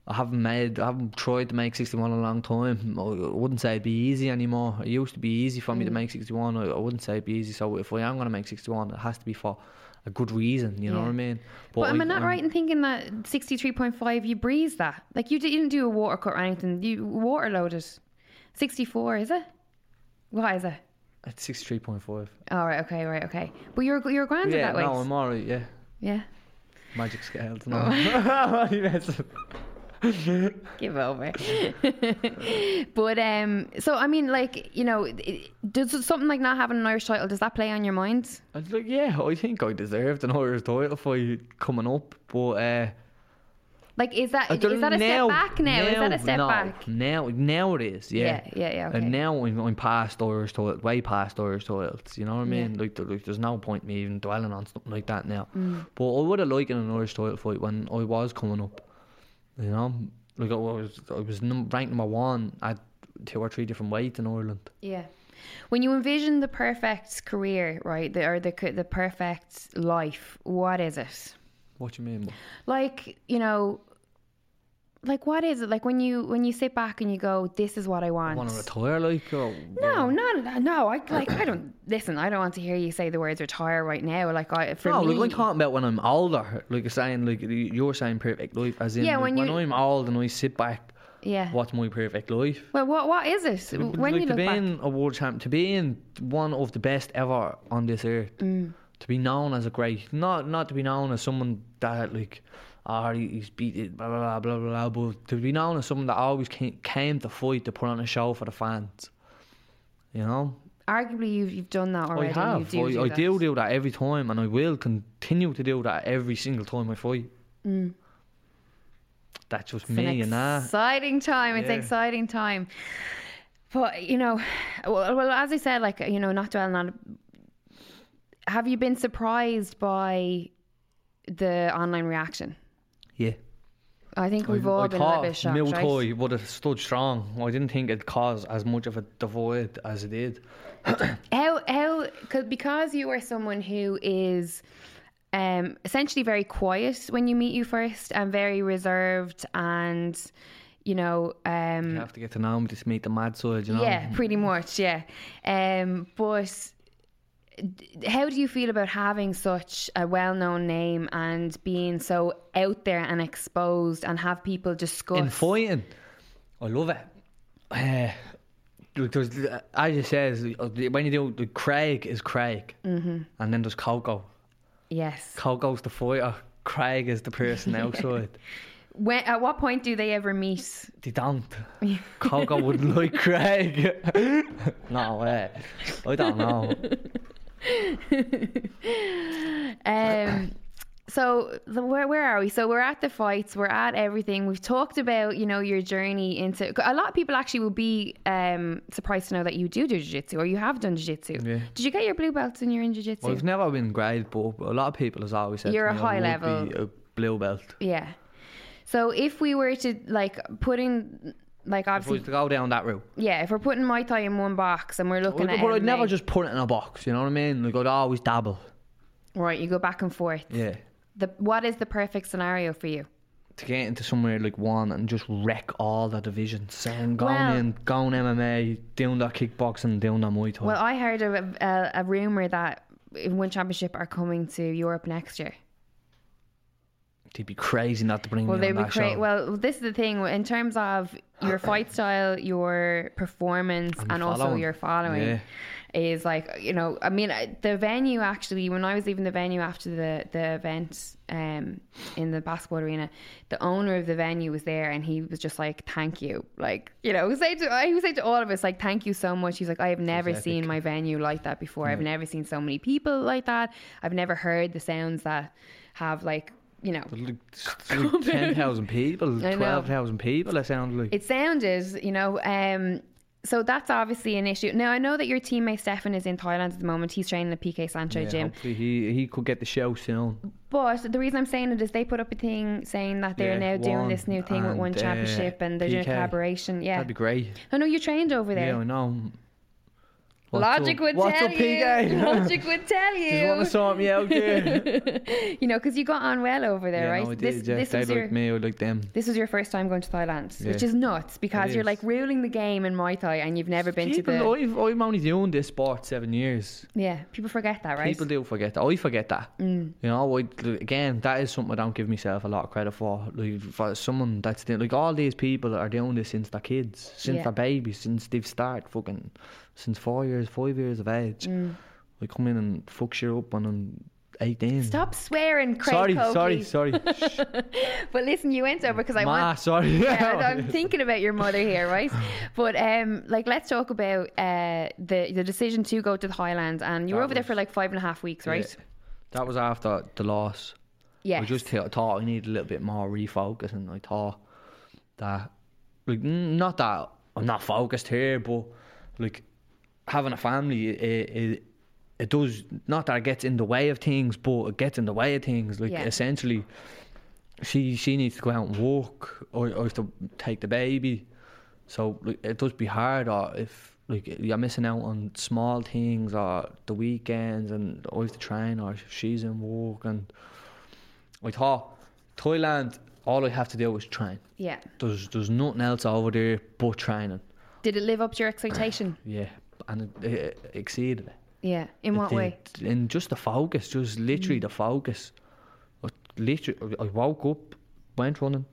I haven't made, I haven't tried to make 61 in a long time. I wouldn't say it'd be easy anymore. It used to be easy for me to Mm. make 61. I, I wouldn't say it'd be easy. So if I am going to make 61, it has to be for a good reason. You know what I mean? But am I I- not I'm- right in thinking that 63.5 you breezed that? Like you didn't do a water cut or anything. You water loaded. 64 is it? What is it? It's 63.5. All right, okay, right, okay. But you're you're grand at Yeah, that weight. no, I'm alright. Yeah, yeah. magic scales. No. Give over. but um, so I mean, like you know, it- does something like not having an Irish title does that play on your mind? I was like, yeah, I think I deserved an Irish title fight coming up, but uh, Like, is that is that a now- step back now? Is that a step no, back? Now, now it is, yeah. Yeah, yeah, yeah, okay. And now I'm, I'm past Irish title, way past Irish titles. You know what I mean? Yeah. Like, like, there's no point me even dwelling on something like that now. Mm. But I would have liked an Irish title fight when I was coming up. You know, like I was, I was num- ranked number one at two or three different weights in Ireland. Yeah. When you envision the perfect career, right, the, or the the perfect life, what is it? What do you mean? Like, you know, like what is it? Like when you when you sit back and you go, "This is what I want." I Want to retire, like? Or, no, no, no. I like. I don't listen. I don't want to hear you say the words "retire" right now. Like, I for No, me, like I'm talking about when I'm older. Like you're saying, like you're saying perfect life, as in Yeah, like, when when, I'm old and I sit back Yeah. What's my perfect life? Well, what what is it? When like you to look be back, in a world champ, to be in one of the best ever on this earth, Mm. to be known as a great, not not to be known as someone that like, he he's beat it, blah blah blah blah blah, but to be known as someone that always came, came to fight to put on a show for the fans. You know, arguably you've you've done that already. I have. You do I, do I that. do do that every time, and I will continue to do that every single time I fight. That's just Mm. It's me an and that. exciting time. It's an exciting time. But you know, well, well, as I said, like you know, not dwelling on. it, Have you been surprised by the online reaction? Yeah. I think we've I, all I been a little bit shocked, right? Miltoy would have stood strong. I didn't think it'd cause as much of a divide as it did. How how cause, because you are someone who is um essentially very quiet when you meet you first and very reserved and you know um You have to get to know him to meet the mad side, you know. yeah pretty much yeah um but d- how do you feel about having such a well-known name and being so out there and exposed and have people discuss In fighting, I love it. Uh, look, there's, as you says, when you do the Craig is Craig, mm-hmm. and then there's Coco. yes Coco's the fighter. Craig is the person outside. when at what point do they ever meet They don't. Coco wouldn't like Craig. no way. I don't know. Um, so the, where where are we? So we're at the fights. We're at everything. We've talked about you know your journey into. A lot of people actually will be um, surprised to know that you do do jiu-jitsu or you have done jiu-jitsu. Yeah. Did you get your blue belts when you're in jiu-jitsu? Well, I've never been great, but a lot of people has always said You're a me high level. a blue belt. yeah. So if we were to like put in like obviously to go down that route. yeah, if we're putting Muay Thai in one box and we're looking But at but I'd never just put it in a box, you know what I mean? Like I'd always dabble. right, you go back and forth. Yeah. The what is the perfect scenario for you? To get into somewhere like one and just wreck all the divisions. Saying going Well- in, going MMA, doing that kickboxing, doing that Muay Thai. Well, I heard of a, a, a rumor that One Championship are coming to Europe next year. They'd be crazy not to bring Well, me they'd on be that great. show. Well, this is the thing in terms of your fight style, your performance, and, And also your following. Yeah. Is like you know, I mean, the venue actually. When I was leaving the venue after the the event um, in the basketball arena, the owner of the venue was there, and he was just like, "Thank you," like you know, he saying to I was saying to all of us, like, "Thank you so much." He's like, "I have never seen my venue like that before. I've never seen so many people like that. I've never heard the sounds that have like." You know, like, 10,000 people, 12,000 people, it sounded like. it sounded, you know, um, so that's obviously an issue. Now I know that your teammate Stefan is in Thailand at the moment. He's training at PK Saenchai Yeah, gym. he, he could get the show soon. But the reason I'm saying it is they put up a thing saying that they're Yeah, now doing this new thing with one uh, championship and they're doing a collaboration. Yeah. That'd be great. I know you trained over there. Yeah, I know. Logic would What's tell you. Logic would tell Just want you. to sort me out here. you know, because you got on well over there, yeah, right? no, I did. this yeah. this they was like your me, I like them. this was your first time going to Thailand, which is nuts because you're like ruling the game in Muay Thai and you've never been People, to the. I've, I'm only doing this sport seven years. Yeah, people forget that, right? People do forget that. I forget that. Mm. You know, I, again, that is something I don't give myself a lot of credit for. Like, for someone that's doing, like all these people are doing this since they're kids, since Yeah. they're babies, since they've started fucking, since four years, five years of age. Mm. I come in and fuck shit up when I'm 18. Stop swearing, Craig Sorry, Coakley. sorry, sorry. But listen, you went over because I Ma, want. sorry. Yeah, I'm thinking about your mother here, right? But um, like, let's talk about uh the the decision to go to the Highlands, and you were That over there for like five and a half weeks, right? Yeah. That was after the loss. Yeah. I just th- thought I needed a little bit more refocus, and I thought that, like, not that I'm not focused here, but like having a family, it, it, it does not that it gets in the way of things, but it gets in the way of things. Like Yeah. essentially, she she needs to go out and walk, or, or to take the baby. So like, it does be hard, or if like you're missing out on small things, or the weekends, and always the train, or she's in work, and I thought Thailand, all I have to do is train. Yeah. There's there's nothing else over there but training. Did it live up to your expectation? Yeah, and it, it exceeded it. Yeah. In what It way? In just the focus, just literally the focus. I literally, I woke up, went running,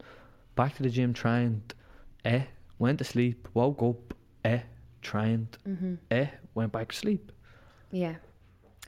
back to the gym, trained, eh, went to sleep, woke up, eh, trained, Mm-hmm. eh, went back to sleep. Yeah.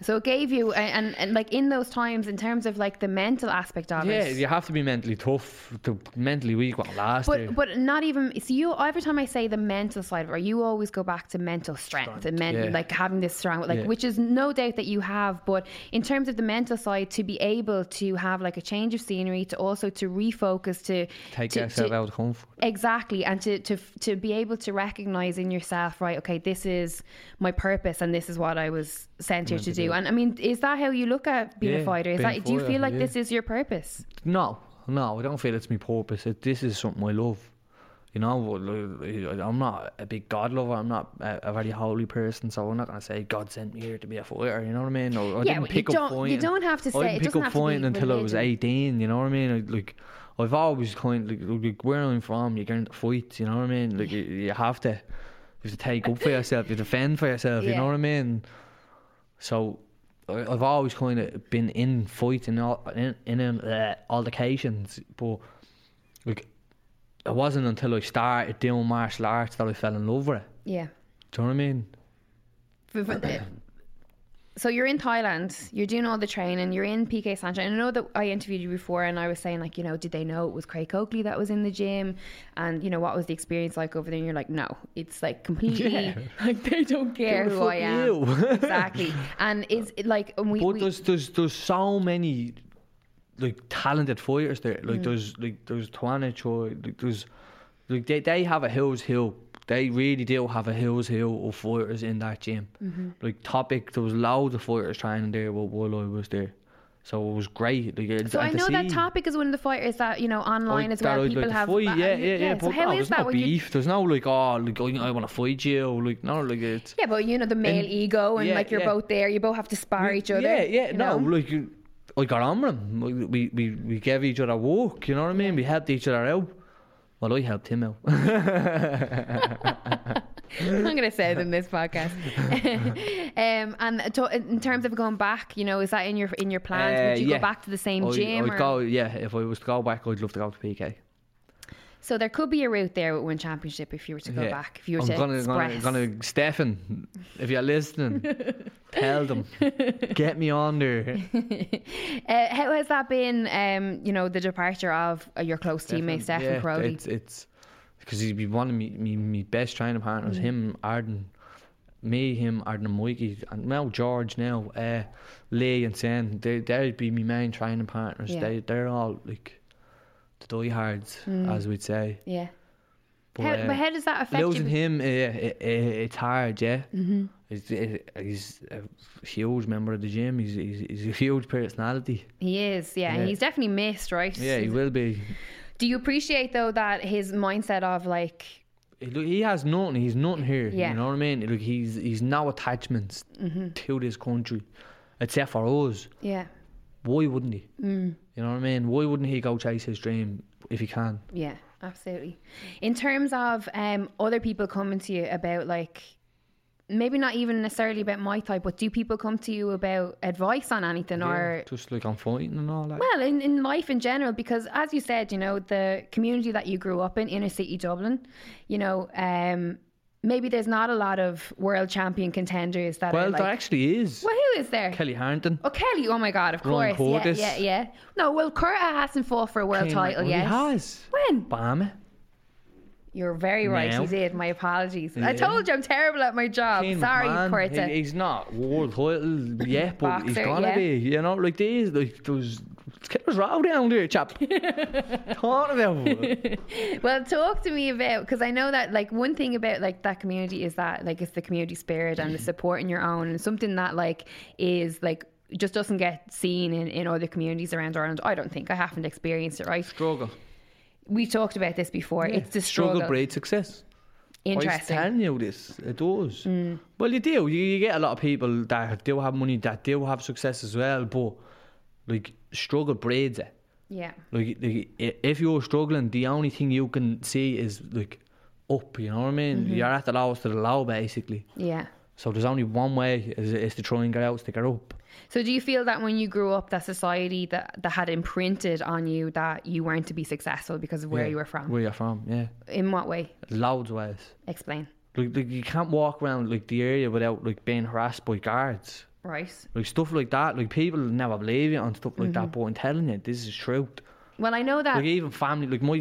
So it gave you, and, and, and like in those times, in terms of like the mental aspect of Yeah, it. Yeah, you have to be mentally tough. To mentally weak won't last. there. But but not even so you every time I say the mental side of it, you always go back to mental strength, and men, yeah. like having this strong like Yeah. which is no doubt that you have. But in terms of the mental side, to be able to have like a change of scenery, to also to refocus, to Take to, yourself to- out of comfort. Exactly, and to, to to be able to recognize in yourself, right? Okay, this is my purpose, and this is what I was sent here to do. And I mean, is that how you look at being a fighter? Is that do you feel like yeah. this is your purpose? No, no, I don't feel it's my purpose. It, this is something I love. You know, uh, I'm not a big God lover. I'm not a, a very holy person, so I'm not gonna say God sent me here to be a fighter. You know what I mean? Or, I Yeah, didn't pick up don't- you fighting. don't have to say- it didn't pick up to fighting until I was 18. You know what I mean? I, like, I've always kind of like, like where I'm from. You get into fights. You know what I mean? Like, you, you have to, you have to take up for yourself. You defend for yourself. You know what I mean? So I've always kind of been in fights and all in, in uh, altercations, but like it wasn't until I started doing martial arts that I fell in love with it. Yeah. Do you know what I mean? So you're in Thailand, you're doing all the training, you're in PK Saenchai. I know that I interviewed you before and I was saying like, you know, did they know it was Craig Coakley that was in the gym? And you know, what was the experience like over there? And you're like, no, it's like completely Yeah. like they don't care Who I am. exactly. And is it like and we, But we there's there's there's so many like talented fighters there. Like Mm. there's like there's Tawanchai. Like there's like they they have a hills hill. They really do have a hills hill of fighters in that gym. Mm-hmm. Like topic, there was loads of fighters training there while, I was there. So it was great. Like, so I know that topic is one of the fighters that, you know, online like as well. People like have fight. yeah, yeah, yeah. So But how no, is there's that no you beef. There's no like, oh, like I want to fight you. Like no, like it's Yeah, but you know the male And- ego, and yeah, like you're yeah. both there. You both have to spar each other. Yeah, yeah, no, know? like I got on with him. We, we we we gave each other work. You know what I mean? We helped each other out. Well, I helped him out. I'm going to say it in this podcast. um, and to, in terms of going back, you know, is that in your in your plans? Uh, Would you yeah. go back to the same I, gym? I'd or- go, yeah. If I was to go back, I'd love to go to PK. So there could be a route there with one championship if you were to go yeah. back. If you were I'm to gonna, gonna, gonna, Stefan, if you're listening, tell them, get me on there. uh, how has that been? Um, you know, the departure of uh, your close teammate Stephen yeah, Crowley. It's it's because he'd be one of me, me, me best training partners. Him, Arden, me, him, Arden, and Mikey, and now George. Now, uh, Lee and Sen. They they'd be my main training partners. Yeah. They they're all like the diehards, as we'd say. Yeah. But, How, uh, but how does that affect losing you? him, uh, it, it, it's hard, yeah. Mm-hmm. He's, uh, he's a huge member of the gym. He's, he's, he's a huge personality. He is, yeah, Yeah. he's definitely missed, right? Yeah, he will be. Do you appreciate though that his mindset of like, He- Look, he has nothing. He's nothing here. Yeah. You know what I mean? Look, he's he's no attachments to this country, except for us. yeah, Why wouldn't he? Mm. You know what I mean? Why wouldn't he go chase his dream if he can? yeah, absolutely. In terms of um, other people coming to you about like, maybe not even necessarily about Muay Thai, but do people come to you about advice on anything or? just like on fighting and all that. Well, in, in life in general, because as you said, you know, the community that you grew up in, inner city Dublin, you know, um, maybe there's not a lot of world champion contenders that well, are like. there actually is. well, who is there? Kellie Harrington. Oh, Kelly! Oh my God! Of Ron course, Curtis. yeah, yeah, yeah. No, well, Curta hasn't fought for a world Came- title oh, yet. He has. When? Bam. You're very right. Now. He did. My apologies. I told you I'm terrible at my job. Kane Sorry, McMahon, Curta. he- he's not world title yet, but he's gonna yeah. be. You know, like these, like those. Killer's row down there, chap. Talking about it. Well, talk to me about because I know that like one thing about like that community is that like it's the community spirit and the support in your own and something that like is like just doesn't get seen in, in other communities around Ireland. I don't think I haven't experienced it. Right? struggle. We talked about this before. It's the struggle. struggle breeds success. I Interesting. Mm. telling you this. It does. Well, you do. You, you get a lot of people that do have money, that do have success as well, but like struggle breeds it. Yeah. Like, like if you're struggling, the only thing you can see is like up. You know what I mean? Mm-hmm. You're at the lowest of the low, basically. Yeah. So there's only one way is, is to try and get out, stick it up. So do you feel that when you grew up, that society that, that had imprinted on you that you weren't to be successful because of where Yeah, you were from? Where you're from, yeah. In what way? Loads of ways. Explain. Like, like you can't walk around like the area without like being harassed by guards. Right. Like stuff like that. Like people never believe you on stuff like Mm-hmm. that, but I'm telling you, this is truth. Well, I know that. Like even family, like my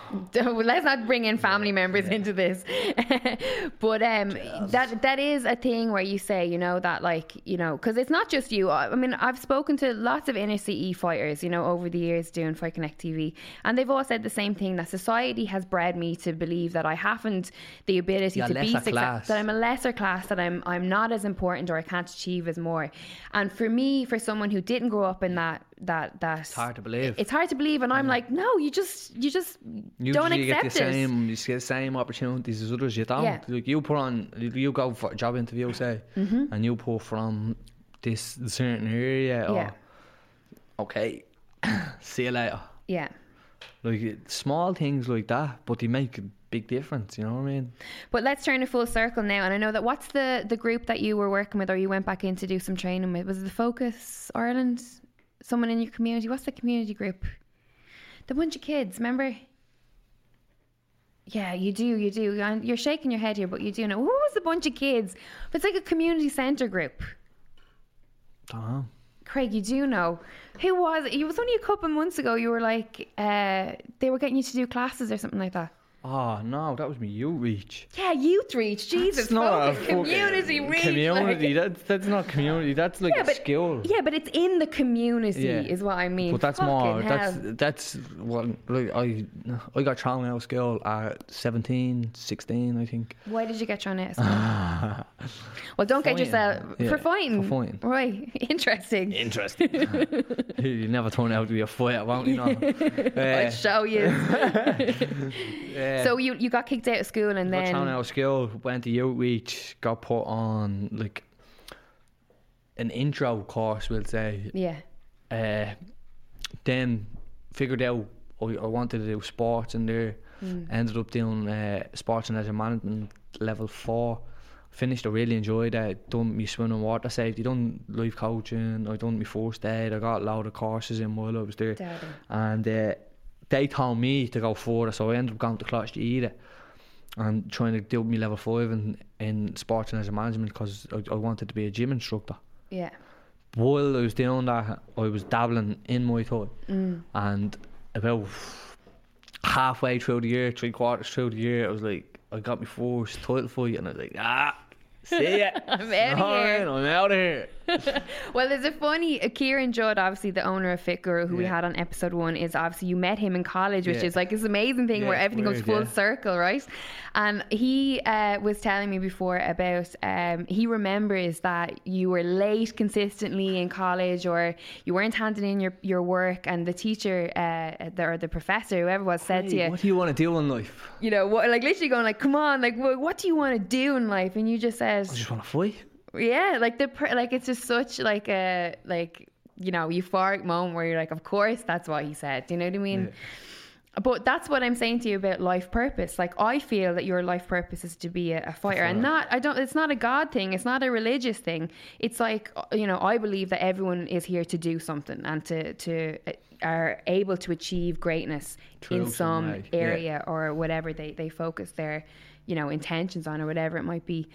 Let's not bring in family members into this. but um, that that is a thing where you say, you know, that like, you know, because it's not just you. I I mean, I've spoken to lots of inner CE fighters, you know, over the years doing Fight Connect TV, and they've all said the same thing that society has bred me to believe that I haven't the ability You're to be successful, that I'm a lesser class, that I'm I'm not as important or I can't achieve as more. And for me, for someone who didn't grow up in that that that it's hard to believe. it's hard to believe, and I'm like, no, you just you just You don't you accept get the it. same, you get the same opportunities as others. You don't. Yeah. Like you put on, you go for a job interview, say, Mm-hmm. and you pull from this certain area. Or, Yeah. Okay. See you later. Yeah. Like small things like that, but they make a big difference. You know what I mean? But let's turn a full circle now. And I know that what's the, the group that you were working with or you went back in to do some training with? Was it the Focus Ireland? Someone in your community? What's the community group? The bunch of kids, remember? Yeah, you do, you do. And You're shaking your head here, but you do know. Who was the bunch of kids? It's like a community centre group. Don't know. Craig, you do know. Who was it? It was only a couple of months ago. You were like, uh, they were getting you to do classes or something like that. Oh no, that was me. You reach. Yeah, youth reach. Jesus, It's not a community reach. Community. like- That's that's not community. That's like yeah, a but skill. yeah, but it's in the community, Yeah. is what I mean. But that's Fucking more. hell. That's that's what like I I got thrown out of school at 17, 16, I think. Why did you get thrown out? of school? well, don't get Fighting. yourself Yeah, for fighting. for fighting. Right, interesting. Interesting. you never turn out to be a fighter, won't you? Know? I'll Uh, show you. Yeah. so you you got kicked out of school and got then out of school, went to youth reach, got put on like an intro course, we'll say. yeah, Uh, then figured out I, I wanted to do sports and there. Ended up doing uh, sports and leisure management level four. Finished, I really enjoyed it. Done me swimming and water safety, done life coaching, I done my first aid. I got a lot of courses in while I was there. Derby. And uh, they told me to go further, so I ended up going to Coláiste Íde it and trying to do my level five in, in sports and leisure management because I, I wanted to be a gym instructor yeah, while I was doing that, I was dabbling in Muay Thai, Mm. and about halfway through the year, three quarters through the year, I was like, I got my first title fight, and I was like, ah, see ya, I'm outta Alright, here. I'm out of here. Well, there's a funny uh, Kieran Judd, obviously the owner of Fit Guru, who we had on episode one, is obviously you met him in college, which Yeah. is like this amazing thing Yeah, where everything goes full yeah. circle, right? And he uh, was telling me before about um, he remembers that you were late consistently in college, or you weren't handing in your, your work, and the teacher uh, the, or the professor, whoever it was, said to you, what do you want to do in life? you know, what, like literally going like, "Come on, like, what, what do you want to do in life?" And you just said, I just want to fight. Yeah, like the like it's just such like a like you know euphoric moment where you're like, of course that's what he said. Do you know what I mean? But that's what I'm saying to you about life purpose. Like I feel that your life purpose is to be a, a fighter, and not I don't. It's not a God thing. It's not a religious thing. It's like you know I believe that everyone is here to do something and to to uh, are able to achieve greatness True, in some way, yeah. area or whatever they they focus their you know intentions on or whatever it might be.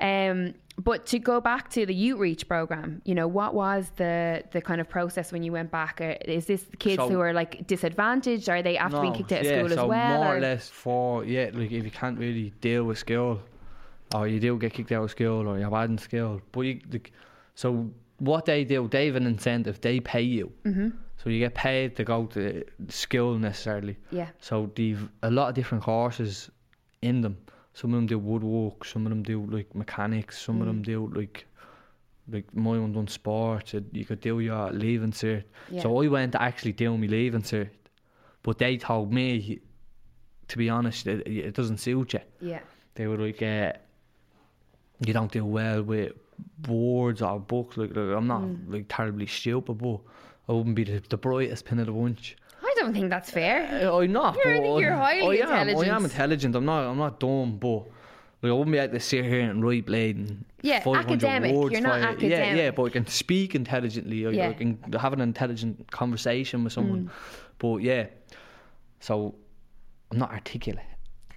Um, but to go back to the Youth Reach program, you know, what was the the kind of process when you went back? Uh, Is this kids So- who are like disadvantaged? Are they after being kicked out of yeah, school so as well? more or- or less for yeah, like if you can't really deal with school, or you do get kicked out of school, or you're bad in school, but you like, so what they do, they have an incentive. They pay you, mm-hmm. so you get paid to go to school necessarily. Yeah. So they've a lot of different courses in them. Some of them do woodwork, some of them do like mechanics, some of them Mm. do like like my one done sports. You could do your leaving cert. So I went to actually do my leaving cert, but they told me, to be honest, it, it doesn't suit you. Yeah. They were like, uh, you don't do well with words or books. Like, like, I'm not Mm. like terribly stupid, but I wouldn't be the, the brightest pin of the bunch. I don't think that's fair. Uh, I'm not. You're- I think you're highly I am, I am intelligent. intelligent. I'm not. I'm not dumb, but Like, I wouldn't be able to sit here and write blading. Yeah, 500 academic. words You're not for you. Yeah, yeah, academic. but I can speak intelligently. I, Yeah. I can have an intelligent conversation with someone. Mm. But yeah, so I'm not articulate.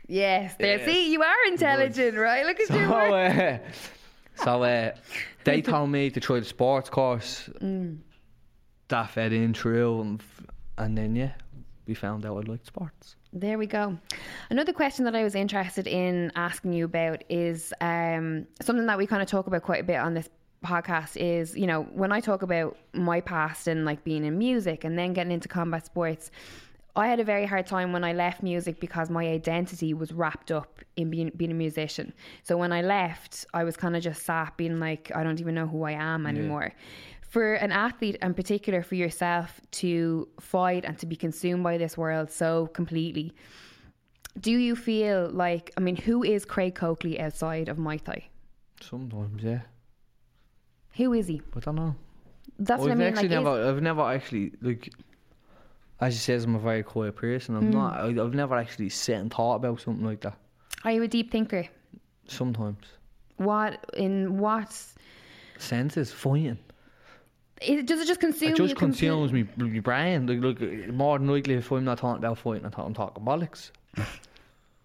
Yes, there. See, you are intelligent, right? Look at So, you. uh, so uh, they told me to try the sports course. Mm. That fed in through, and, f- and then yeah, we found out I liked sports. There we go. Another question that I was interested in asking you about is um, something that we kind of talk about quite a bit on this podcast is, you know, when I talk about my past and like being in music and then getting into combat sports, I had a very hard time when I left music because my identity was wrapped up in being being a musician. So when I left, I was kind of just sat being like, I don't even know who I am anymore. For an athlete, in particular for yourself, to fight and to be consumed by this world so completely, do you feel like, I mean, who is Craig Coakley outside of Muay Thai? Sometimes, yeah, Who is he? I don't know. That's what I I've mean. actually Like, never, I've never actually like. As you says, I'm a very quiet person. I'm hmm. not. I, I've never actually sat and thought about something like that. are you a deep thinker? Sometimes, What in what? senses fighting. Is, does it just consume It just completely? consumes me, my brain. Like, like, more than likely, if I'm not talking about fighting, I'm talking bollocks.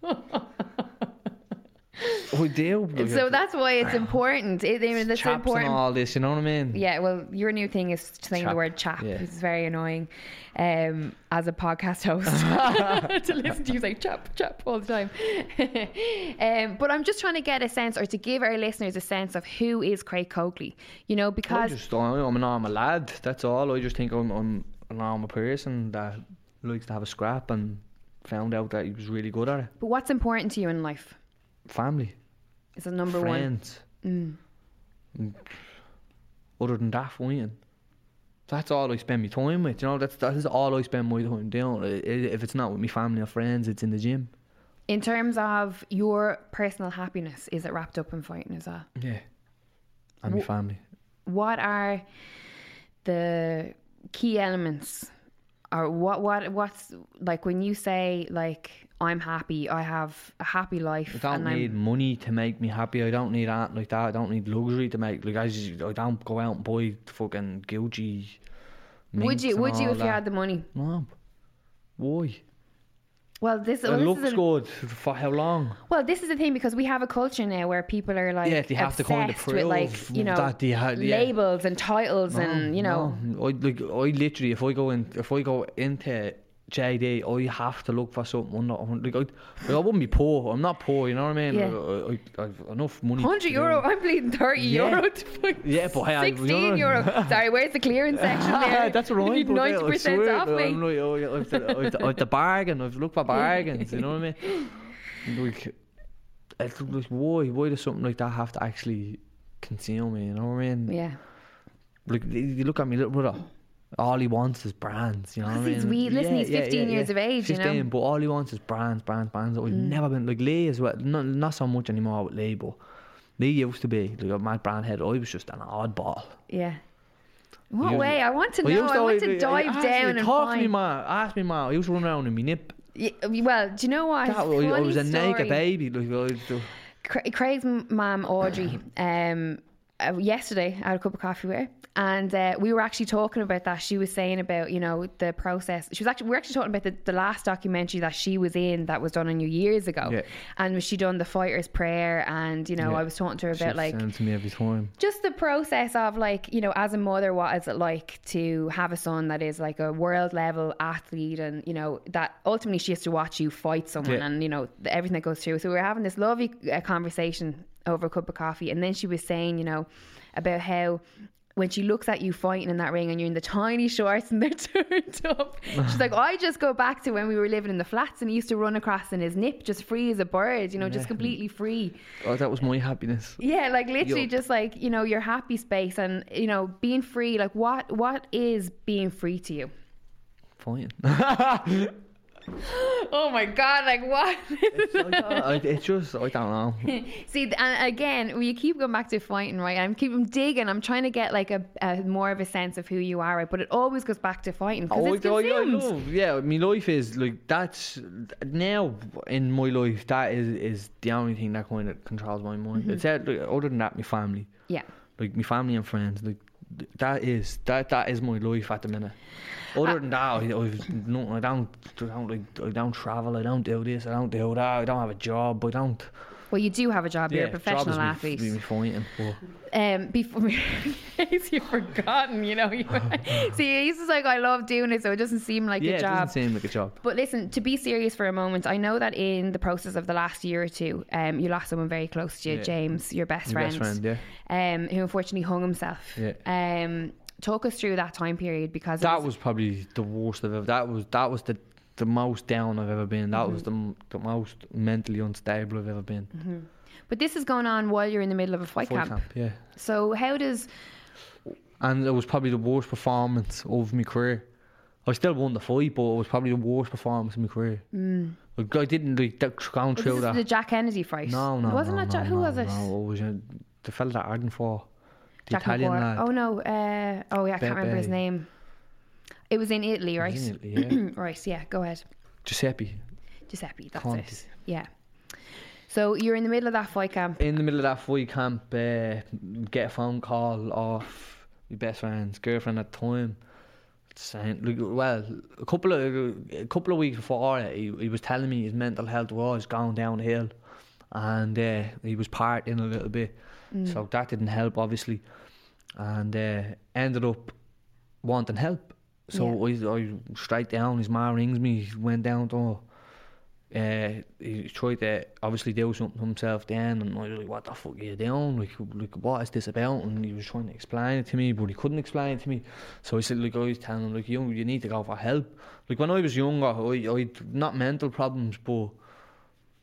I do. So that's why it's important. It, I it's chaps important. and all this. You know what I mean? Yeah, well, your new thing is saying the word chap. yeah. It's very annoying um, as a podcast host to listen to you say chap, chap all the time. um, but I'm just trying to get a sense or to give our listeners a sense of who is Craig Coakley. You know, I because just, I'm a lad. That's all. I just think I'm, I'm a normal person that likes to have a scrap and found out that he was really good at it. but what's important to you in life? Family, Is it number one? friends. Mm. Other than that, fighting. That's all I spend my time with. You know, that's that is all I spend my time doing. If it's not with my family or friends, it's in the gym. In terms of your personal happiness, is it wrapped up in fighting as well? Yeah. And my family. what are the key elements or what what what's like when you say like I'm happy, I have a happy life I don't need I'm money to make me happy. I don't need that like that. I don't need luxury to make like I, just, I don't go out and buy fucking Gucci. would you would you if you had the money? No. Why? Well this, It this looks is a, good. For how long? well this is the thing because we have a culture now where people are like Yeah, they have to kind of with like you know that had- yeah. labels and titles and you know No. I like I literally if I go in if I go into JD, I have to look for something under like I, like I wouldn't be poor. I'm not poor. You know what I mean? Yeah. I, I, I've enough money. 100 euro. I'm bleeding 30 Yeah. euro to Yeah, but hey, I- you 16 know- euro. Sorry, where's the clearance section there? That's right. You 90% swear, off, I'm mate. like, oh, yeah, I've, the, I've, the, I've the bargain. I've looked for bargains. You know what I mean? Like, it's like why? Why does something like that have to actually consume me? You know what I mean? Yeah. Like you look at me, little brother. All he wants is brands. You know what I mean? wee- listen, he's 15 years of age, you know? but all he wants is brands, brands, brands. I've never been like Lee as well. Not, not so much anymore with Lee, but Lee used to be like a mad brand head. I was just an oddball. Yeah. In what way? I want to I know. used I want to dive ask down me, and talk to me, find. ma. Ask me, ma. I used to run around in my nip. Yeah, well, do you know what? That, I, I was a naked story. baby. Like, I Cra- Craig's m- mum Audrey, um, uh, yesterday I had a cup of coffee with her, and uh, we were actually talking about that. She was saying about you know the process. She was actually we were actually talking about the, the last documentary that she was in that was done on you years ago, Yeah. and was she done the fighter's prayer? And you know Yeah. I was talking to her she about like sends me every time. just the process of like you know as a mother what is it like to have a son that is like a world level athlete and you know that ultimately she has to watch you fight someone Yeah. and you know everything that goes through so we were having this lovely uh, conversation over a cup of coffee and then she was saying you know about how when she looks at you fighting in that ring and you're in the tiny shorts and they're turned up, she's like, I just go back to when we were living in the flats and he used to run across in his nip, just free as a bird, you know, just completely free. Oh, that was my happiness. Yeah, like literally just like, you know, your happy space and, you know, being free. Like what what is being free to you? Fine. Oh my god! Like what? I, uh, it's just I don't know. See, and uh, again, we keep going back to fighting, right? I'm keeping digging. I'm trying to get like a, a more of a sense of who you are, right? But it always goes back to fighting because Oh, it's I, I, I love, yeah. My life is like that's now in my life. That is is the only thing that kind of controls my mind. Mm-hmm. It's that, like, other than that, my family, Yeah. like my family and friends, like that is that that is my life at the minute. Other than that, I, I've no, I don't, I don't I don't travel. I don't do this. I don't do that. I don't have a job. I don't. Well, you do have a job. You're a yeah, professional is me- athlete. Me, fighting, Um, before you've forgotten, you know, you, see, he's just like, I love doing it, so it doesn't seem like yeah, a it job. doesn't seem like a job. But listen, to be serious for a moment, I know that in the process of the last year or two, um, you lost someone very close to you, Yeah. James, your best My friend, best friend, um, who unfortunately hung himself. Yeah. Um, talk us through that time period because that was probably the worst I've ever. That was that was the the most down I've ever been. That was the the most mentally unstable I've ever been. But this is going on while you're in the middle of a fight, Fight camp. camp, yeah. So how does And it was probably the worst performance of my career. I still won the fight, but it was probably the worst performance of my career. Mm. Like, I didn't like that, was through this that. the Jack Kennedy fight? no, no, it wasn't no? Jack, no, who no, was it? No, it was uh, the fella that Arden for. The Jack Italian McWhorter. lad. Oh no. Uh, oh yeah, I can't remember his name. It was in Italy, right? In Italy, yeah. right. Yeah. Go ahead. Giuseppe. Giuseppe. That's Conti. it. Yeah. So you're in the middle of that fight camp. in the middle of that fight camp, uh, get a phone call off my best friend's girlfriend at the time. Saying, well, a couple of a couple of weeks before it, he, he was telling me his mental health was going downhill, and uh, he was partying a little bit, so that didn't help, obviously, and uh, ended up wanting help. So I, I straight down. His ma rings me, he went down to. Uh, he tried to obviously do something to himself then, and I was like, "What the fuck are you doing? Like, like what is this about?" And he was trying to explain it to me, but he couldn't explain it to me. So I said, "Like, I was telling him, like, you, you need to go for help." Like when I was younger, I, I not mental problems, but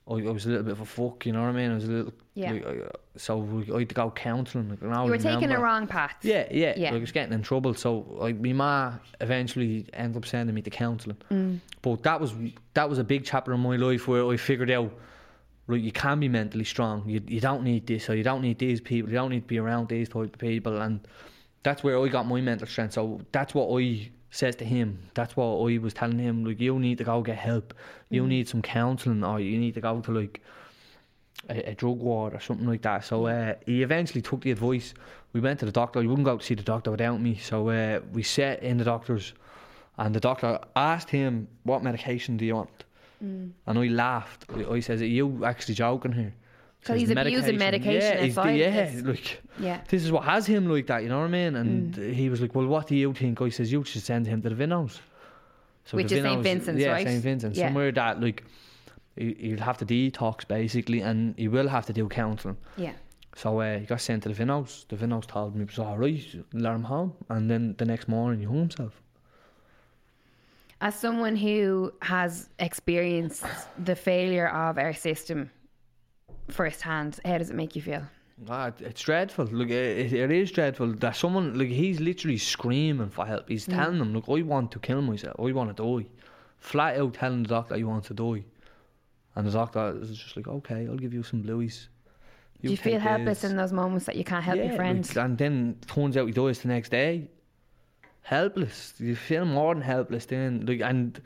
I, I was a little bit of a fuck. You know what I mean? I was a little, Yeah. like, I, so like, I had to go counselling. Like, You were taking a wrong path. yeah, yeah, Yeah. Like I was getting in trouble, so like my ma eventually ended up sending me to counselling. Mm. But that was that was a big chapter in my life where I figured out, like you can be mentally strong. You you don't need this or you don't need these people. You don't need to be around these type of people, and that's where I got my mental strength. So that's what I says to him. That's what I was telling him. Like you need to go get help. You Mm. need some counselling, or you need to go to like a, a drug ward or something like that. So uh, he eventually took the advice. We went to the doctor. He wouldn't go to see the doctor without me. So uh, we sat in the doctor's, and the doctor asked him, "What medication do you want?" Mm. And I laughed. I I says, "Are you actually joking here?" So Says, he's abusing medication Yeah, he's the- outside of yeah, this. like Yeah. this is what has him like that. You know what I mean? And Mm. he was like, "Well, what do you think?" I says, "You should send him to the Vinnos." So Which the is St. Vincent's, yeah, right? St. Vincent's, Yeah. somewhere that like he- he'll have to detox basically, and he will have to do counselling. Yeah. So uh, he got sent to the Vinnos. The Vinnos told me it was all right, let him home, and then the next morning he hung himself. As someone who has experienced the failure of our system firsthand, how does it make you feel? Ah, it's dreadful. Look, it, it is dreadful that someone like he's literally screaming for help. He's telling them, "Look, I want to kill myself. I want to die." Flat out telling the doctor he wants to die, and the doctor is just like, "Okay, I'll give you some blues." Do you feel helpless this." in those moments that you can't help yeah, your friends? like, and then turns out he dies the next day. Helpless. You feel more than helpless then. Like, and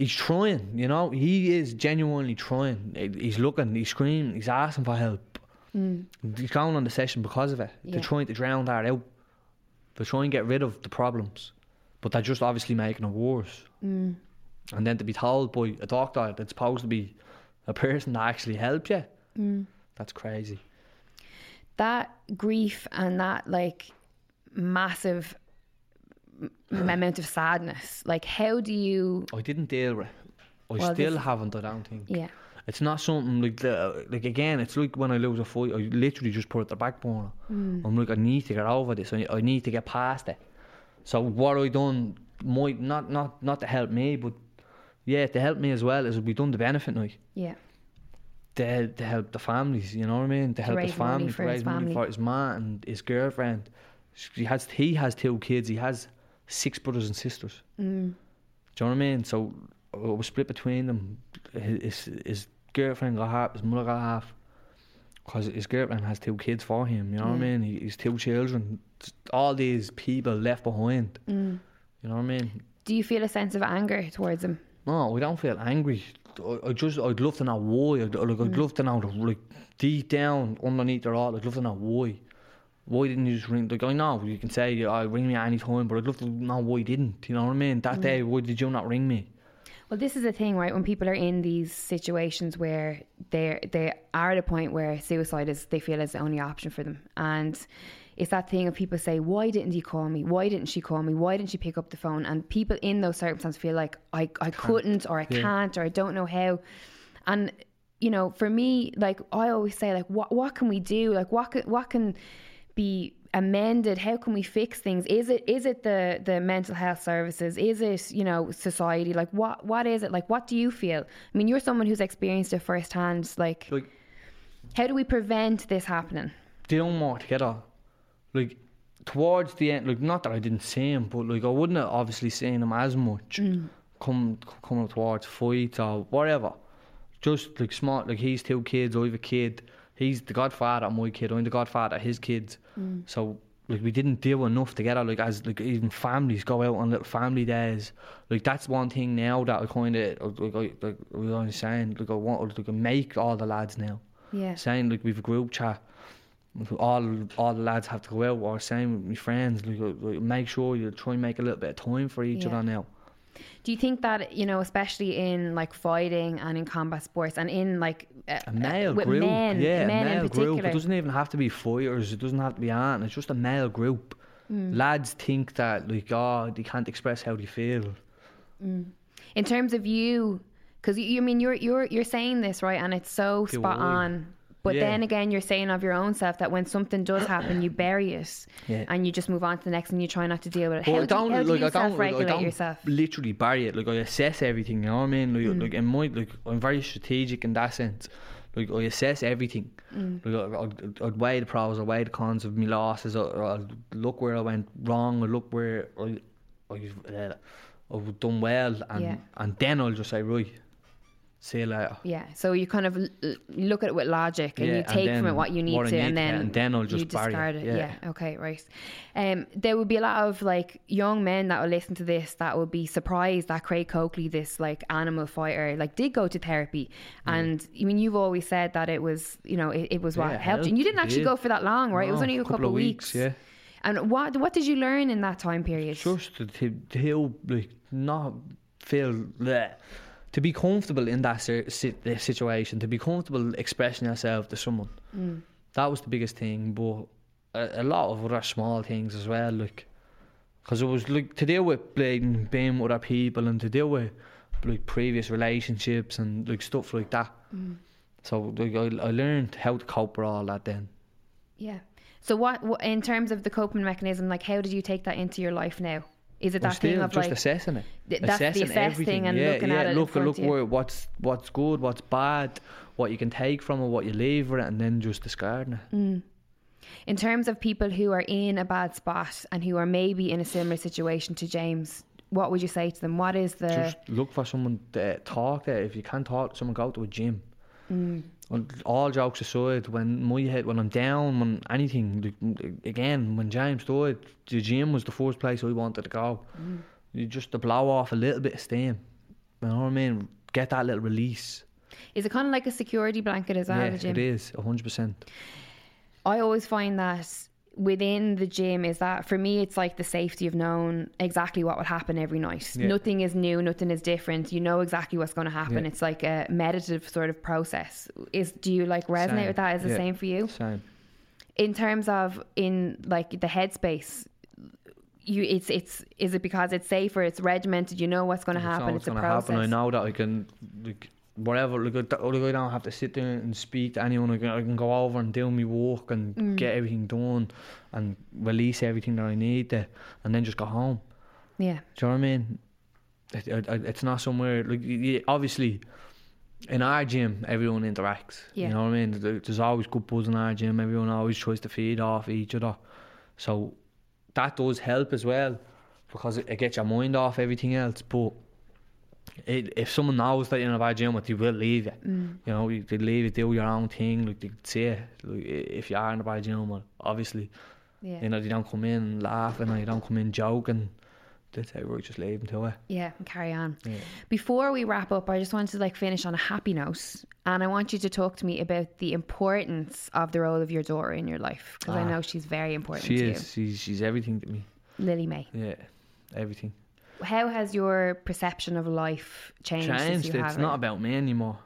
he's trying. You know, he is genuinely trying. He's looking. He's screaming. He's asking for help. Mm. He's going on the session because of it. Yeah. They're trying to drown that out. They're trying to get rid of the problems, but they're just obviously making it worse. Mm. And then to be told by a doctor that's supposed to be a person that actually helps you, mm. that's crazy. that grief and that like massive amount of sadness, like how do you? I didn't deal with. it. I Well, still this- haven't. I don't think. Yeah. It's not something like the, like again. It's like when I lose a fight, I literally just put it the back burner. Mm. I'm like, I need to get over this. I, I need to get past it. So what I done might not not not to help me, but yeah, to help me as well is we done the benefit night. Yeah. To, to help the families, you know what I mean? To help his money family, to his raise money family. for his ma and his girlfriend. He has he has two kids. He has six brothers and sisters. Mm. Do you know what I mean? So it was split between them. His, his girlfriend got half, his mother got half. Because his girlfriend has two kids for him, you know what I mean? He, he's two children. All these people left behind. Mm. You know what I mean? Do you feel a sense of anger towards him? No, we don't feel angry. I, I just, I'd love to know why. I'd, like, I'd love to know, like, deep down underneath it all, I'd love to know why. Why didn't you just ring? Like, I know you can say, I ring me any time, but I'd love to know why you didn't. You know what I mean? That mm. day, why did you not ring me? Well, this is the thing, right? When people are in these situations where they they are at a point where suicide is they feel is the only option for them, and it's that thing of people say, "Why didn't he call me? Why didn't she call me? Why didn't she pick up the phone?" And people in those circumstances feel like I I couldn't or I Yeah. can't or I don't know how, and you know, for me, like I always say, like what what can we do? Like what can, what can be amended how can we fix things is it is it the the mental health services is it you know society like what what is it like what do you feel i mean you're someone who's experienced it firsthand like Like, how do we prevent this happening doing more together. Like towards the end, like not that I didn't see him, but like I wouldn't have obviously seen him as much. Mm. Come coming towards fights or whatever. Just like smart, like he's two kids, I have a kid. He's the godfather of my kid. I'm the godfather of his kids. Mm. So like we didn't do enough together. Like as like even families go out on little family days. Like that's one thing now that I kind of like I like we were saying like I want like I make all the lads now yeah saying like we've a group chat. All all the lads have to go out or same with my friends. Like, like make sure you try and make a little bit of time for each Yeah. other now. Do you think that you know especially in like fighting and in combat sports and in like uh, A male with group, men yeah, men a male in group. It doesn't even have to be fighters. It doesn't have to be on. It's just a male group. Mm. Lads think that like oh they can't express how they feel. in terms of you because you, you mean you're you're you're saying this right and it's so spot on but Yeah. then again you're saying of your own self that when something does happen you bury it Yeah. and you just move on to the next and you try not to deal with it But how I do, don't how do like you self-regulate yourself literally bury it. Like I assess everything. You know what I mean? Like, Mm. like in my like I'm very strategic in that sense. Like I assess everything. Mm. Like I, I'd, I'd weigh the pros, I weigh the cons of my losses. I, I'd look where I went wrong. I look where I I uh, I've done well, and Yeah. and then I'll just say right. See you later. yeah so you kind of l- look at it with logic and Yeah, you and take from it what you need to and then and then I'll you just bury it, discard it, yeah. yeah okay right um there would be a lot of like young men that will listen to this that would be surprised that Craig Coakley this like animal fighter like did go to therapy Mm. and I mean you've always said that it was you know it, it was what Yeah, it helped you and you didn't actually did. go for that long right it was only a couple, of weeks. Yeah. and what what did you learn in that time period just to, to, to like not feel bleh. To be comfortable in that si- si- situation, to be comfortable expressing yourself to someone. Mm. That was the biggest thing, but a, a lot of other small things as well, like because it was like to deal with being, being with other people and to deal with like previous relationships and like stuff like that. Mm. So like, I, I learned how to cope with all that then. yeah so what, what in terms of the coping mechanism like how did you take that into your life now is it that thing of just like assessing it. Th- that's the assessing assess everything. thing and yeah, looking yeah, at it look, look where what's what's good, what's bad, what you can take from it, what you leave with it, and then just discarding it. Mm. in terms of people who are in a bad spot and who are maybe in a similar situation to James, what would you say to them? What is the Just look for someone to talk to. If you can't talk someone, go to a gym. Mm. All jokes aside, when my head, when I'm down, when anything, again, when James died, the gym was the first place I wanted to go. Mm. You just to blow off a little bit of steam. You know what I mean? Get that little release. is it kind of like a security blanket as well? yeah, it is hundred percent. I always find that within the gym is that for me it's like the safety of knowing exactly what will happen every night. Yeah. Nothing is new, nothing is different. You know exactly what's going to happen. Yeah. It's like a meditative sort of process. Is do you like resonate Same. with that? Is the same for you? Same. in terms of in like the headspace you it's it's is it because it's safer it's regimented you know what's going to happen it's a process happen. I know that I can, like, whatever. Like, I don't like, I don't have to sit there and speak to anyone. I can, I can go over and do my work and Mm. get everything done and release everything that I need to, and then just go home. yeah Do you know what I mean? It, it, it- it's not somewhere like obviously. In our gym, everyone interacts. Yeah. You know what I mean? There's always good buzz in our gym. Everyone always tries to feed off each other. So that does help as well because it, it gets your mind off everything else. But it, if someone knows that you're in a bad gym, they will leave you. Mm. You know, you- they leave you do your own thing. Like they it. Like, if you are in a bad gym, well, obviously, Yeah. you know, they don't come in laughing or you don't come in joking. They say, right, just leave them to it. Yeah, and carry on. Before we wrap up, I just wanted to like finish on a happy note, and I want you to talk to me about the importance of the role of your daughter in your life because I know she's very important She to is. She's, she's everything to me. you, Lily May. Yeah, everything. How has your perception of life changed? Changed. It's have not her? about me anymore.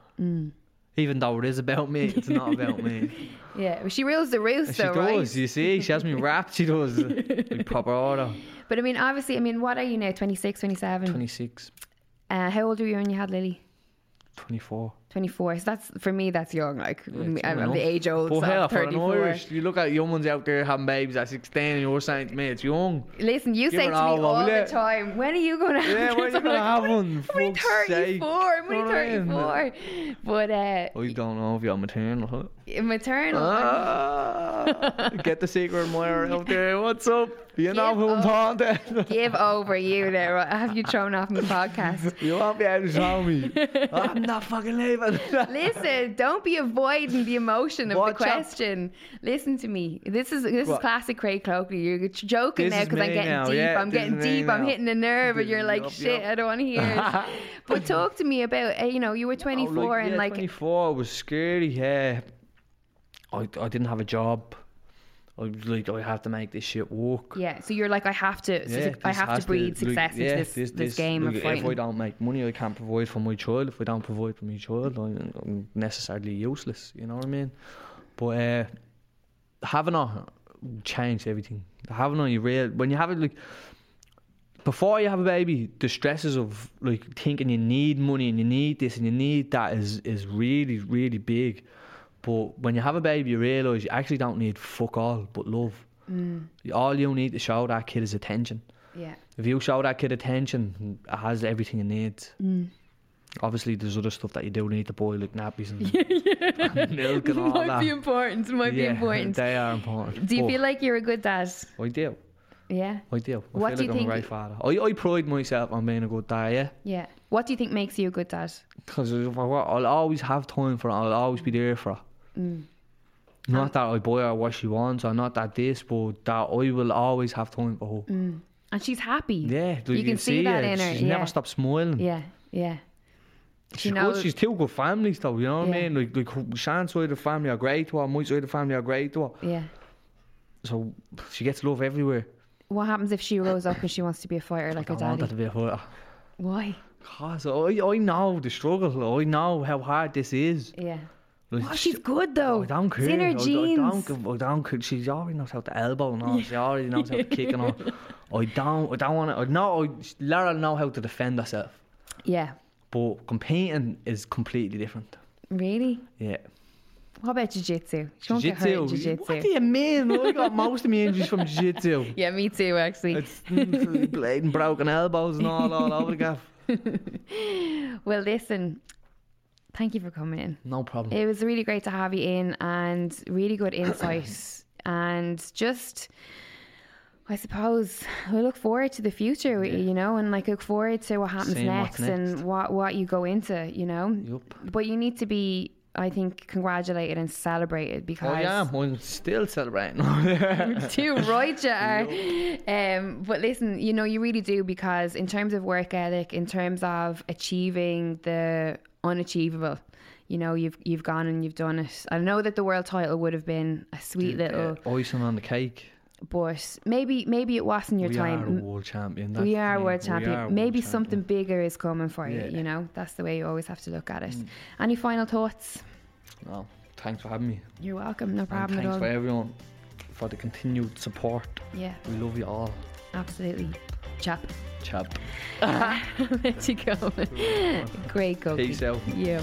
Even though it is about me, it's not about me. Yeah, well, she rules the roost, She though, does. right? You see, she has me wrapped. She does. like proper order. But I mean, obviously, I mean, what are you now? 26, 27? 26, Uh, how old were you when you had Lily? 24. 24. So that's, for me, that's young. Like, I'm, I'm the age old, But so hell, I'm for an 34. Irish, you look at young ones out there having babies at 16 and you're saying to me, it's young. Listen, you Give say to me all the time, when are you going to have Yeah, when kids?" you I'm gonna like, have "I'm one? only Fuck's sake. 34. I'm only what I mean? 34. But uh, I don't know if you're maternal. Huh? maternal. Ah, get the secret admirer out there. What's up? You know Give who I'm talking to. Give over you there. Have you thrown off my podcast. You won't be able to show me. I'm not fucking leaving. Listen, don't be avoiding the emotion of Watch the question. Listen to me. This is this is classic Craig Coakley. You're joking This now because I'm getting now, deep. yeah, I'm getting deep. I'm now. hitting a nerve, and you're like, yup, shit. I don't want to hear it. but talk to me about, uh, you know, you were 24 Oh, like, and like, 24 was scary. Yeah, I I didn't have a job. I was like I have to make this shit work. yeah. So you're like, I have to, so Yeah, I have to breed like, success yeah, into this, this, game like, of If I don't make money, I can't provide for my child. If I don't provide for my child, I'm, I'm necessarily useless. You know what I mean? But uh, having a changed everything. Having a you real when you have it like before you have a baby, the stresses of like thinking you need money and you need this and you need that is is really really big. But when you have a baby, you realise you actually don't need fuck all but love. Mm. All you need to show that kid is attention. Yeah. If you show that kid attention, it has everything it needs. Mm. Obviously, there's other stuff that you do need to buy, like nappies and, and milk and all might that. be important. Might be important. They are important. Do you But feel like you're a good dad? I do. Yeah. I do. I What feel do you like I'm think- a great father. I, I pride myself on being a good dad, yeah. Yeah. What do you think makes you a good dad? Because I'll always have time for her. I'll always be there for her. Mm. Not that I buy her what she wants, or not that this, but that I will always have time for her. And she's happy. Yeah, You can see that it. in her, She yeah. never stops smiling. Yeah. Yeah. She's She good. knows- She's two good families, though. You know what Yeah. I mean? Like, like Shan's side of the family are great to her. My side of the family are great to her. Yeah. So she gets love everywhere. What happens if she grows up and she wants to be a fighter like her I want her to daddy? be a fighter. Why? Cause I, I know the struggle. I know how hard this is. Yeah. Like, Oh, she's good though. I don't care. It's in her I, I genes. don't, give- I don't care. She already knows how to elbow and all. She already knows how to kick and all. I don't. I don't want to. Know. I, her know how to defend herself. Yeah. But competing is completely different. Really? Yeah. What about jiu-jitsu? She hurt Jiu-jitsu. What do jiu-jitsu. you mean? I got most of my injuries from jiu-jitsu. Yeah, me too actually. It's bleeding broken elbows and all, all over the gaff. Well, listen. Thank you for coming in. No problem. It was really great to have you in and really good insight and just I suppose we look forward to the future, we- you know, and like look forward to what happens Seeing next, and what what you go into, you know. Yup. But you need to be, I think, congratulated and celebrated because Oh yeah, I'm still celebrating. too right you are. Um, but listen, you know, you really do because in terms of work ethic, in terms of achieving the unachievable, you know, you've you've gone and you've done it. I know that the world title would have been a sweet little, Uh, icing on the cake. But maybe maybe it wasn't your we time. are a world champion. That's we are world We champion. are Maybe world something champion. bigger is coming for you. Yeah. Mm. You know, that's the way you always have to look at it. Any final thoughts? No, thanks for having me. You're welcome. No And problem at thanks all. for everyone for the continued support. Yeah, We love you all. absolutely. Chap. Chap. Let you go. Great cookie. Peace out. Yeah.